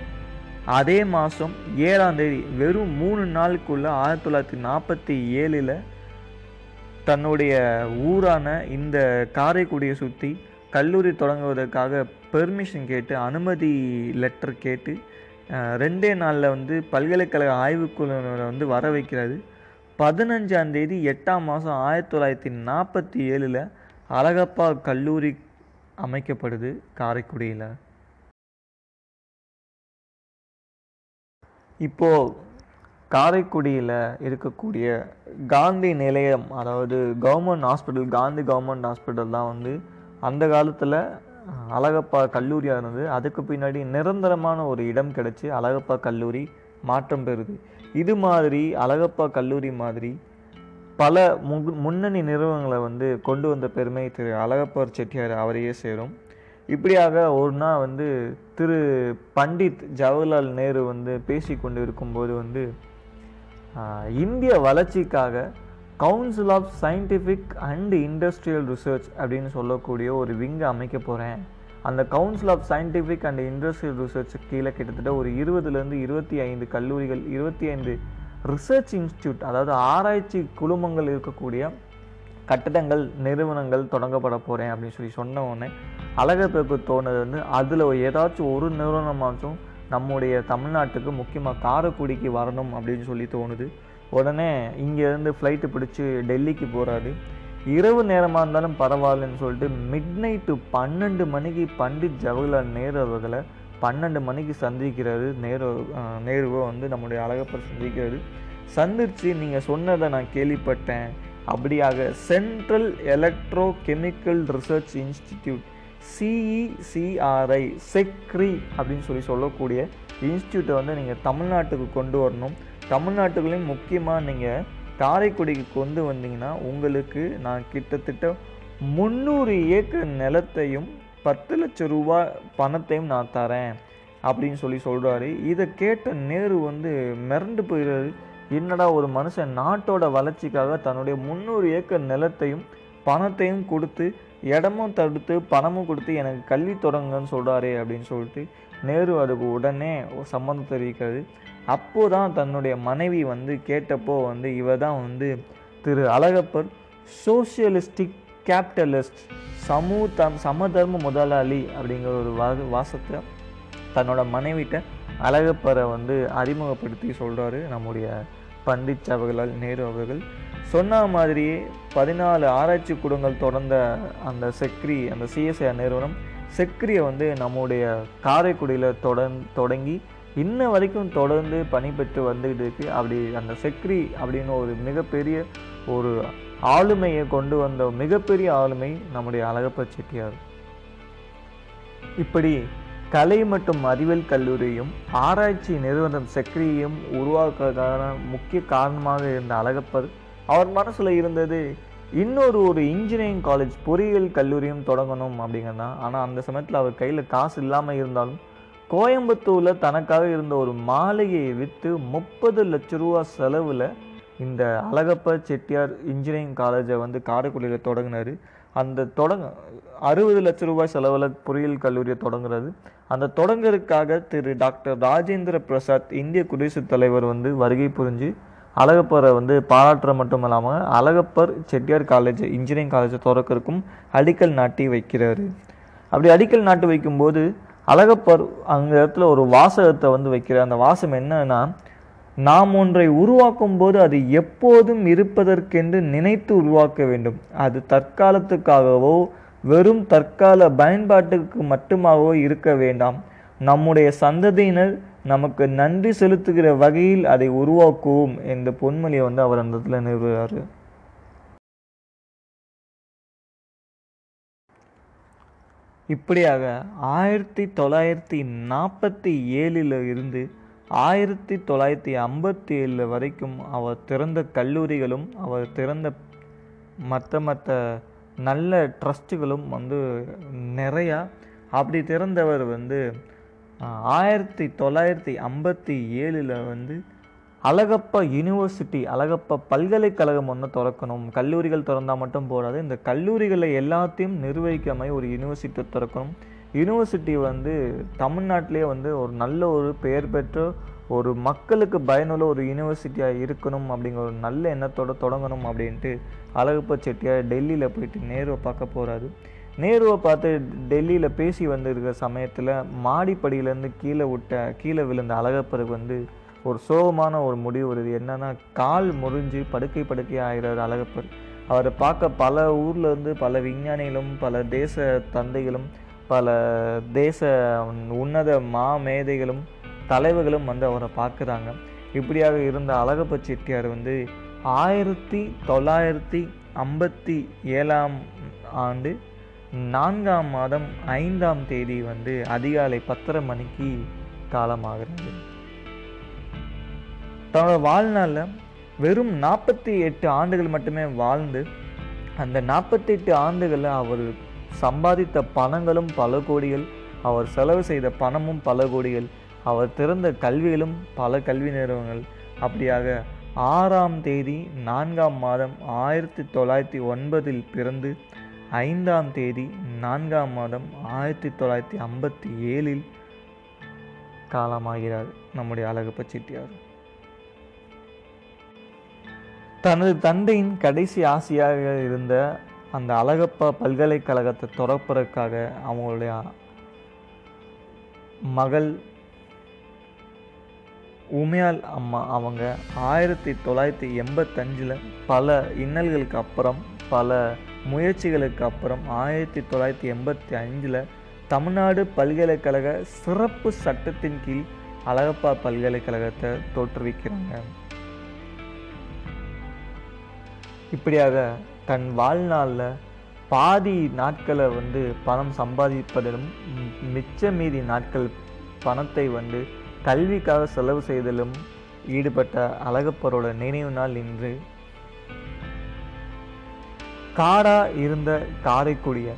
அதே மாதம் ஏழாம் தேதி வெறும் மூணு நாளுக்குள்ளே ஆயிரத்தி தொள்ளாயிரத்தி நாற்பத்தி ஏழில் தன்னுடைய ஊரான இந்த காரைக்குடியை சுற்றி கல்லூரி தொடங்குவதற்காக பெர்மிஷன் கேட்டு அனுமதி லெட்டர் கேட்டு ரெண்டே நாளில் வந்து பல்கலைக்கழக ஆய்வுக்குழுவினரை வந்து வர வைக்கிறது. பதினஞ்சாம் தேதி எட்டாம் மாதம் ஆயிரத்தி தொள்ளாயிரத்தி நாற்பத்தி ஏழில் அழகப்பா கல்லூரி அமைக்கப்படுது காரைக்குடியில். இப்போ காரைக்குடியில் இருக்கக்கூடிய காந்தி நிலையம் அதாவது government hospital Gandhi government hospital தான் வந்து அந்த காலத்தில் அழகப்பா கல்லூரியாக இருந்தது. அதுக்கு பின்னாடி நிரந்தரமான ஒரு இடம் கிடச்சி அழகப்பா கல்லூரி மாற்றம் பெறுது. இது மாதிரி அழகப்பா கல்லூரி மாதிரி பல மு- முன்னணி நிறுவனங்களை வந்து கொண்டு வந்த பெருமை திரு அழகப்பர் செட்டியார் அவரையே சேரும். இப்படியாக ஒரு நாள் வந்து திரு பண்டித் ஜவஹர்லால் நேரு வந்து பேசி கொண்டு இருக்கும்போது வந்து இந்திய வளர்ச்சிக்காக council of scientific and industrial research அப்படின்னு சொல்லக்கூடிய ஒரு விங்கை அமைக்க போகிறேன் அந்த council of scientific and industrial research கீழே கிட்டத்தட்ட ஒரு இருபதுலேருந்து இருபத்தி ஐந்து கல்லூரிகள் இருபத்தி ஐந்து ரிசர்ச் இன்ஸ்டியூட் அதாவது ஆராய்ச்சி குழுமங்கள் இருக்கக்கூடிய கட்டடங்கள் நிறுவனங்கள் தொடங்கப்பட போகிறேன் அப்படின்னு சொல்லி சொன்ன உடனே அழகப்பேருக்கு தோணுது வந்து அதில் ஏதாச்சும் ஒரு நிறுவனமாச்சும் நம்முடைய தமிழ்நாட்டுக்கு முக்கியமாக காரைக்குடிக்கு வரணும் அப்படின்னு சொல்லி தோணுது. உடனே இங்கேருந்து ஃப்ளைட்டு பிடிச்சி டெல்லிக்கு போகிறாரு இரவு நேரமாக இருந்தாலும் பரவாயில்லன்னு சொல்லிட்டு மிட் நைட்டு பன்னெண்டு மணிக்கு பண்டிட் ஜவஹர்லால் நேரு அவர்களை பன்னெண்டு மணிக்கு சந்திக்கிறாரு. நேரு நேருவை வந்து நம்முடைய அழகப்பர் சந்திக்கிறாரு. சந்திச்சு நீங்கள் சொன்னதை நான் கேள்விப்பட்டேன். அப்படியாக central electro chemical research institute CECRI CECRI அப்படின்னு சொல்லி சொல்லக்கூடிய இன்ஸ்டியூட்டை வந்து நீங்கள் தமிழ்நாட்டுக்கு கொண்டு வரணும். தமிழ்நாட்டுக்குள்ளேயும் முக்கியமாக நீங்கள் காரைக்குடிக்கு கொண்டு வந்தீங்கன்னா உங்களுக்கு நான் கிட்டத்தட்ட முந்நூறு ஏக்கர் நிலத்தையும் பத்து லட்சம் ரூபாய் பணத்தையும் நான் தரேன் அப்படின்னு சொல்லி சொல்கிறாரு இதை கேட்ட நேரு வந்து மிரண்டு போயிடுறாரு என்னடா ஒரு மனுஷன் நாட்டோட வளர்ச்சிக்காக தன்னுடைய முந்நூறு ஏக்கர் நிலத்தையும் பணத்தையும் கொடுத்து இடமும் தடுத்து பணமும் கொடுத்து எனக்கு கல்வி தொடங்குன்னு சொல்கிறாரே அப்படின்னு சொல்லிட்டு நேரு அதுக்கு உடனே சம்மந்தம் தெரிவிக்கிறது அப்போதான் தன்னுடைய மனைவி வந்து கேட்டப்போ வந்து இவ தான் வந்து திரு அழகப்பர் சோஷியலிஸ்டிக் கேபிட்டலிஸ்ட் சமூக சமதர்ம முதலாளி அப்படிங்கிற ஒரு வா வாசத்தை தன்னோட மனைவிட்ட அழகப்பரை வந்து அறிமுகப்படுத்தி சொல்கிறாரு நம்முடைய பண்டிட் ஜவஹர்லால் நேரு அவர்கள். சொன்ன மாதிரியே பதினாலு ஆராய்ச்சி கூடங்கள் தொடர்ந்த அந்த செக்ரி அந்த சிஎஸ்ஐஆர் நிறுவனம் செக்ரியை வந்து நம்முடைய காரைக்குடியில் தொடர் தொடங்கி இன்ன வரைக்கும் தொடர்ந்து பணிபெற்று வந்துகிட்டு இருக்குது அப்படி அந்த செக்ரி அப்படின்னு ஒரு மிகப்பெரிய ஒரு ஆளுமையை கொண்டு வந்த மிகப்பெரிய ஆளுமை நம்முடைய அழகப்ப செட்டியார். இப்படி கலை மற்றும் அறிவியல் கல்லூரியும் ஆராய்ச்சி நிறுவனம் செக்ரியும் உருவாக்குவதற்கான முக்கிய காரணமாக இருந்த அழகப்பர் அவர் மனசில் இருந்தது இன்னொரு ஒரு இன்ஜினியரிங் காலேஜ் பொறியியல் கல்லூரியும் தொடங்கணும் அப்படிங்கிறது தான் ஆனால் அந்த சமயத்தில் அவர் கையில் காசு இல்லாமல் இருந்தாலும் கோயம்புத்தூரில் தனக்காக இருந்த ஒரு மாளிகையை விற்று முப்பது லட்ச ரூபா செலவில் இந்த அழகப்ப செட்டியார் இன்ஜினியரிங் காலேஜை வந்து காரைக்குடியில் தொடங்கினார். அந்த தொடங்க அறுபது லட்ச ரூபாய் செலவில் பொறியியல் கல்லூரியை தொடங்குறது. அந்த தொடங்குறதுக்காக திரு டாக்டர் ராஜேந்திர பிரசாத் இந்திய குடியரசுத் தலைவர் வந்து வருகை புரிஞ்சு அழகப்பரை வந்து பாராட்டுற மட்டும் இல்லாமல் அழகப்பர் செட்டியார் காலேஜ் இன்ஜினியரிங் காலேஜை திறக்கிறதுக்கும் அடிக்கல் நாட்டி வைக்கிறாரு. அப்படி அடிக்கல் நாட்டு வைக்கும்போது அழகப்பர் அந்த இடத்துல ஒரு வாசகத்தை வந்து வைக்கிறார். அந்த வாசகம் என்னன்னா நாம் ஒன்றை உருவாக்கும் போது அது எப்போதும் இருப்பதற்கென்று நினைத்து உருவாக்க வேண்டும். அது தற்காலத்துக்காகவோ வெறும் தற்கால பயன்பாட்டுக்கு மட்டுமாகவோ இருக்க வேண்டாம். நம்முடைய சந்ததியினர் நமக்கு நன்றி செலுத்துகிற வகையில் அதை உருவாக்குவோம் என்ற பொன்மொழியை வந்து அவர் அந்த இடத்துல நிறுவுகிறார் இப்படியாக ஆயிரத்தி தொள்ளாயிரத்தி நாற்பத்தி ஏழில் இருந்து ஆயிரத்தி தொள்ளாயிரத்தி ஐம்பத்தி ஏழில் வரைக்கும் அவர் திறந்த கல்லூரிகளும் அவர் திறந்த மற்ற மற்ற நல்ல ட்ரஸ்ட்டுகளும் வந்து நிறையா அப்படி திறந்தவர் வந்து ஆயிரத்தி தொள்ளாயிரத்தி ஐம்பத்தி ஏழில் வந்து அழகப்பா யூனிவர்சிட்டி அழகப்பா பல்கலைக்கழகம் ஒன்று திறக்கணும். கல்லூரிகள் திறந்தால் மட்டும் போடாது இந்த கல்லூரிகளை எல்லாத்தையும் நிர்வகிக்காமல் மாதிரி ஒரு யூனிவர்சிட்டி திறக்கணும். யூனிவர்சிட்டி வந்து தமிழ்நாட்டிலே வந்து ஒரு நல்ல ஒரு பெயர் பெற்ற ஒரு மக்களுக்கு பயனுள்ள ஒரு யூனிவர்சிட்டியாக இருக்கணும் அப்படிங்கிற ஒரு நல்ல எண்ணத்தோட தொடங்கணும் அப்படின்ட்டு அழகப்பா செட்டியார் டெல்லியில் போயிட்டு நேருவை பார்க்க போகிறாரு நேருவை பார்த்து டெல்லியில் பேசி வந்திருக்கிற சமயத்தில் மாடிப்படியிலேருந்து கீழே விட்ட கீழே விழுந்த அழகப்பருக்கு வந்து ஒரு சோகமான ஒரு முடிவு வருது. என்னன்னா கால் முறிஞ்சு படுக்கை படுக்கை ஆகிறார் அழகப்பர். அவரை பார்க்க பல ஊரில் இருந்து பல விஞ்ஞானிகளும் பல தேச தந்தைகளும் பல தேச உன்னத மாமேதைகளும் தலைவர்களும் வந்து அவரை பார்க்குறாங்க. இப்படியாக இருந்த அழகப்ப செட்டியார் வந்து ஆயிரத்தி தொள்ளாயிரத்தி ஐம்பத்தி ஏழாம் ஆண்டு நான்காம் மாதம் ஐந்தாம் தேதி வந்து அதிகாலை பத்தரை மணிக்கு காலமாகிறது. தன்னோட வாழ்நாளில் வெறும் நாற்பத்தி எட்டு ஆண்டுகள் மட்டுமே வாழ்ந்து அந்த நாற்பத்தி எட்டு ஆண்டுகளில் அவர் சம்பாதித்த பணங்களும் பல கோடிகள் அவர் செலவு செய்த பணமும் பல கோடிகள் அவர் திறந்த கல்விகளும் பல கல்வி நிறுவனங்கள். அப்படியாக ஆறாம் தேதி நான்காம் மாதம் ஆயிரத்தி தொள்ளாயிரத்தி ஒன்பதில் பிறந்து ஐந்தாம் தேதி நான்காம் மாதம் ஆயிரத்தி தொள்ளாயிரத்தி ஐம்பத்தி ஏழில் காலமாகிறார் நம்முடைய அழகப்ப செட்டியார் தனது தந்தையின் கடைசி ஆசையாக இருந்த அந்த அழகப்பா பல்கலைக்கழகத்தை தொடப்பதற்காக அவங்களுடைய மகள் உமையால் அம்மா அவங்க ஆயிரத்தி தொள்ளாயிரத்தி எண்பத்தஞ்சில் பல இன்னல்களுக்கு அப்புறம் பல முயற்சிகளுக்கு அப்புறம் ஆயிரத்தி தொள்ளாயிரத்தி எண்பத்தி அஞ்சில் தமிழ்நாடு பல்கலைக்கழக சிறப்பு சட்டத்தின் கீழ் அழகப்பா பல்கலைக்கழகத்தை தோற்றுவிக்கிறாங்க. இப்படியாக தன் வாழ்நாளில் பாதி நாட்களை வந்து பணம் சம்பாதிப்பதிலும் மிச்ச மீதி நாட்கள் பணத்தை வந்து கல்விக்காக செலவு செய்தலும் ஈடுபட்ட அழகப்பரோட நினைவு நாள் இன்று. காடாக இருந்த காரைக்குடிய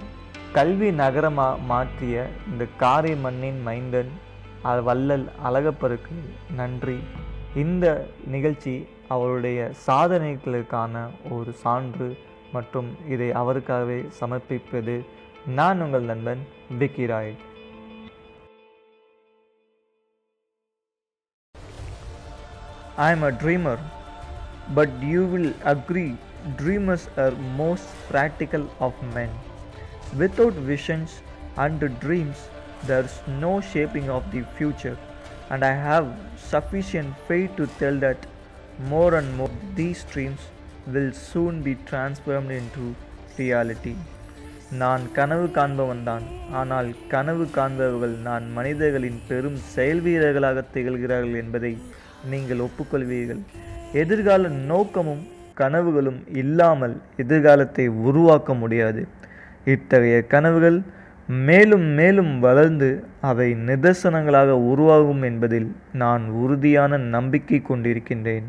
கல்வி நகரமாக மாற்றிய இந்த காரை மண்ணின் மைந்தன் வள்ளல் அழகப்பருக்கு நன்றி. இந்த நிகழ்ச்சி அவருடைய சாதனைகளுக்கான ஒரு சான்று மற்றும் இதை அவருக்காகவே சமர்ப்பிப்பது நான் உங்கள் நண்பன் Vicky Roy. I a dreamer but you will agree dreamers are most practical of men. Without visions and dreams, there's no shaping of the future, and I have sufficient faith to tell that more and more these dreams will soon be transformed into reality. நான் கனவு காண்பவன் தான் ஆனால் கனவு காண்பவர்கள் நான் மனிதர்களின் பெரும் செயல் வீரர்களாக திகழ்கிறார்கள் என்பதை நீங்கள் ஒப்புக்கொள்வீர்கள் எதிர்கால நோக்கமும் கனவுகளும் இல்லாமல் எதிர்காலத்தை உருவாக்க முடியாது. இத்தகைய கனவுகள் மேலும் மேலும் வளர்ந்து அவை நிதர்சனங்களாக உருவாகும் என்பதில் நான் உறுதியான நம்பிக்கை கொண்டிருக்கின்றேன்.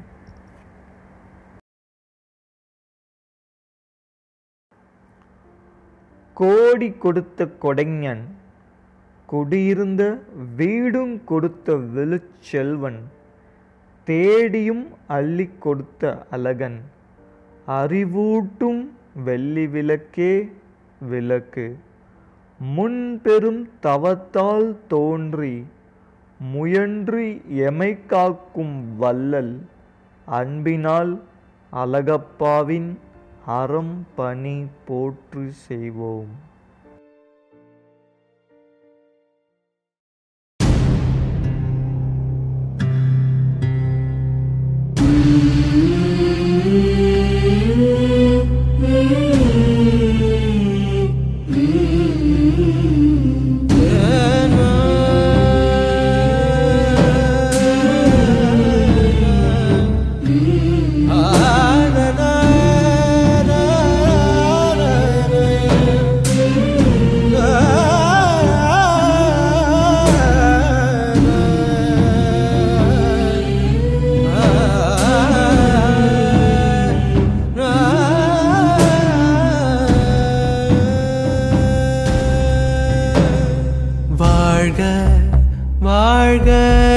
கோடி கொடுத்த கொடைஞன் குடியிருந்த வீடும் கொடுத்த வெளிச்செல்வன் தேடியும் அள்ளி கொடுத்த அழகன். அறிவூட்டும் வெள்ளி விளக்கே விளக்கு. முன்பெரும் தவத்தால் தோன்றி முயன்று எமை காக்கும் வள்ளல். அன்பினால் அழகப்பாவின் அறம் பணி போற்று செய்வோம். You. Good.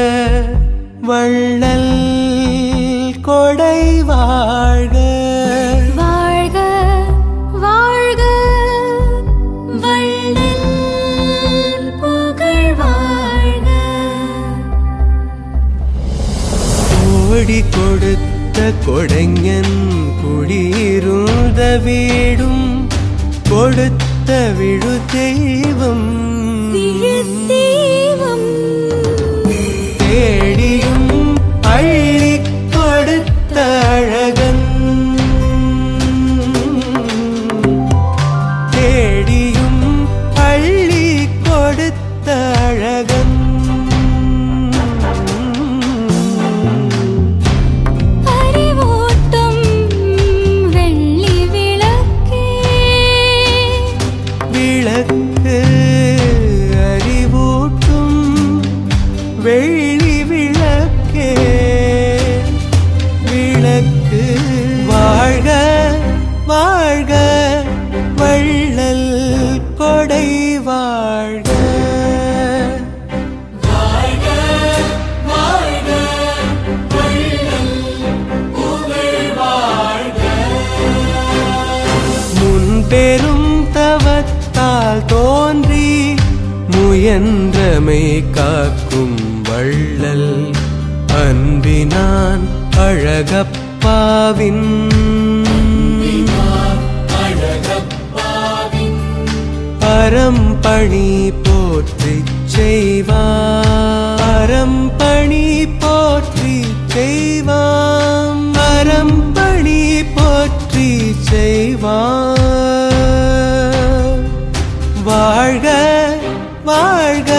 அழகப்பாவின் பரம்பணி போற்றி செய்வார் பரம்பணி போற்றி செய்வாம். பரம்பணி போற்றி செய்வார் வாழ்க வாழ்க.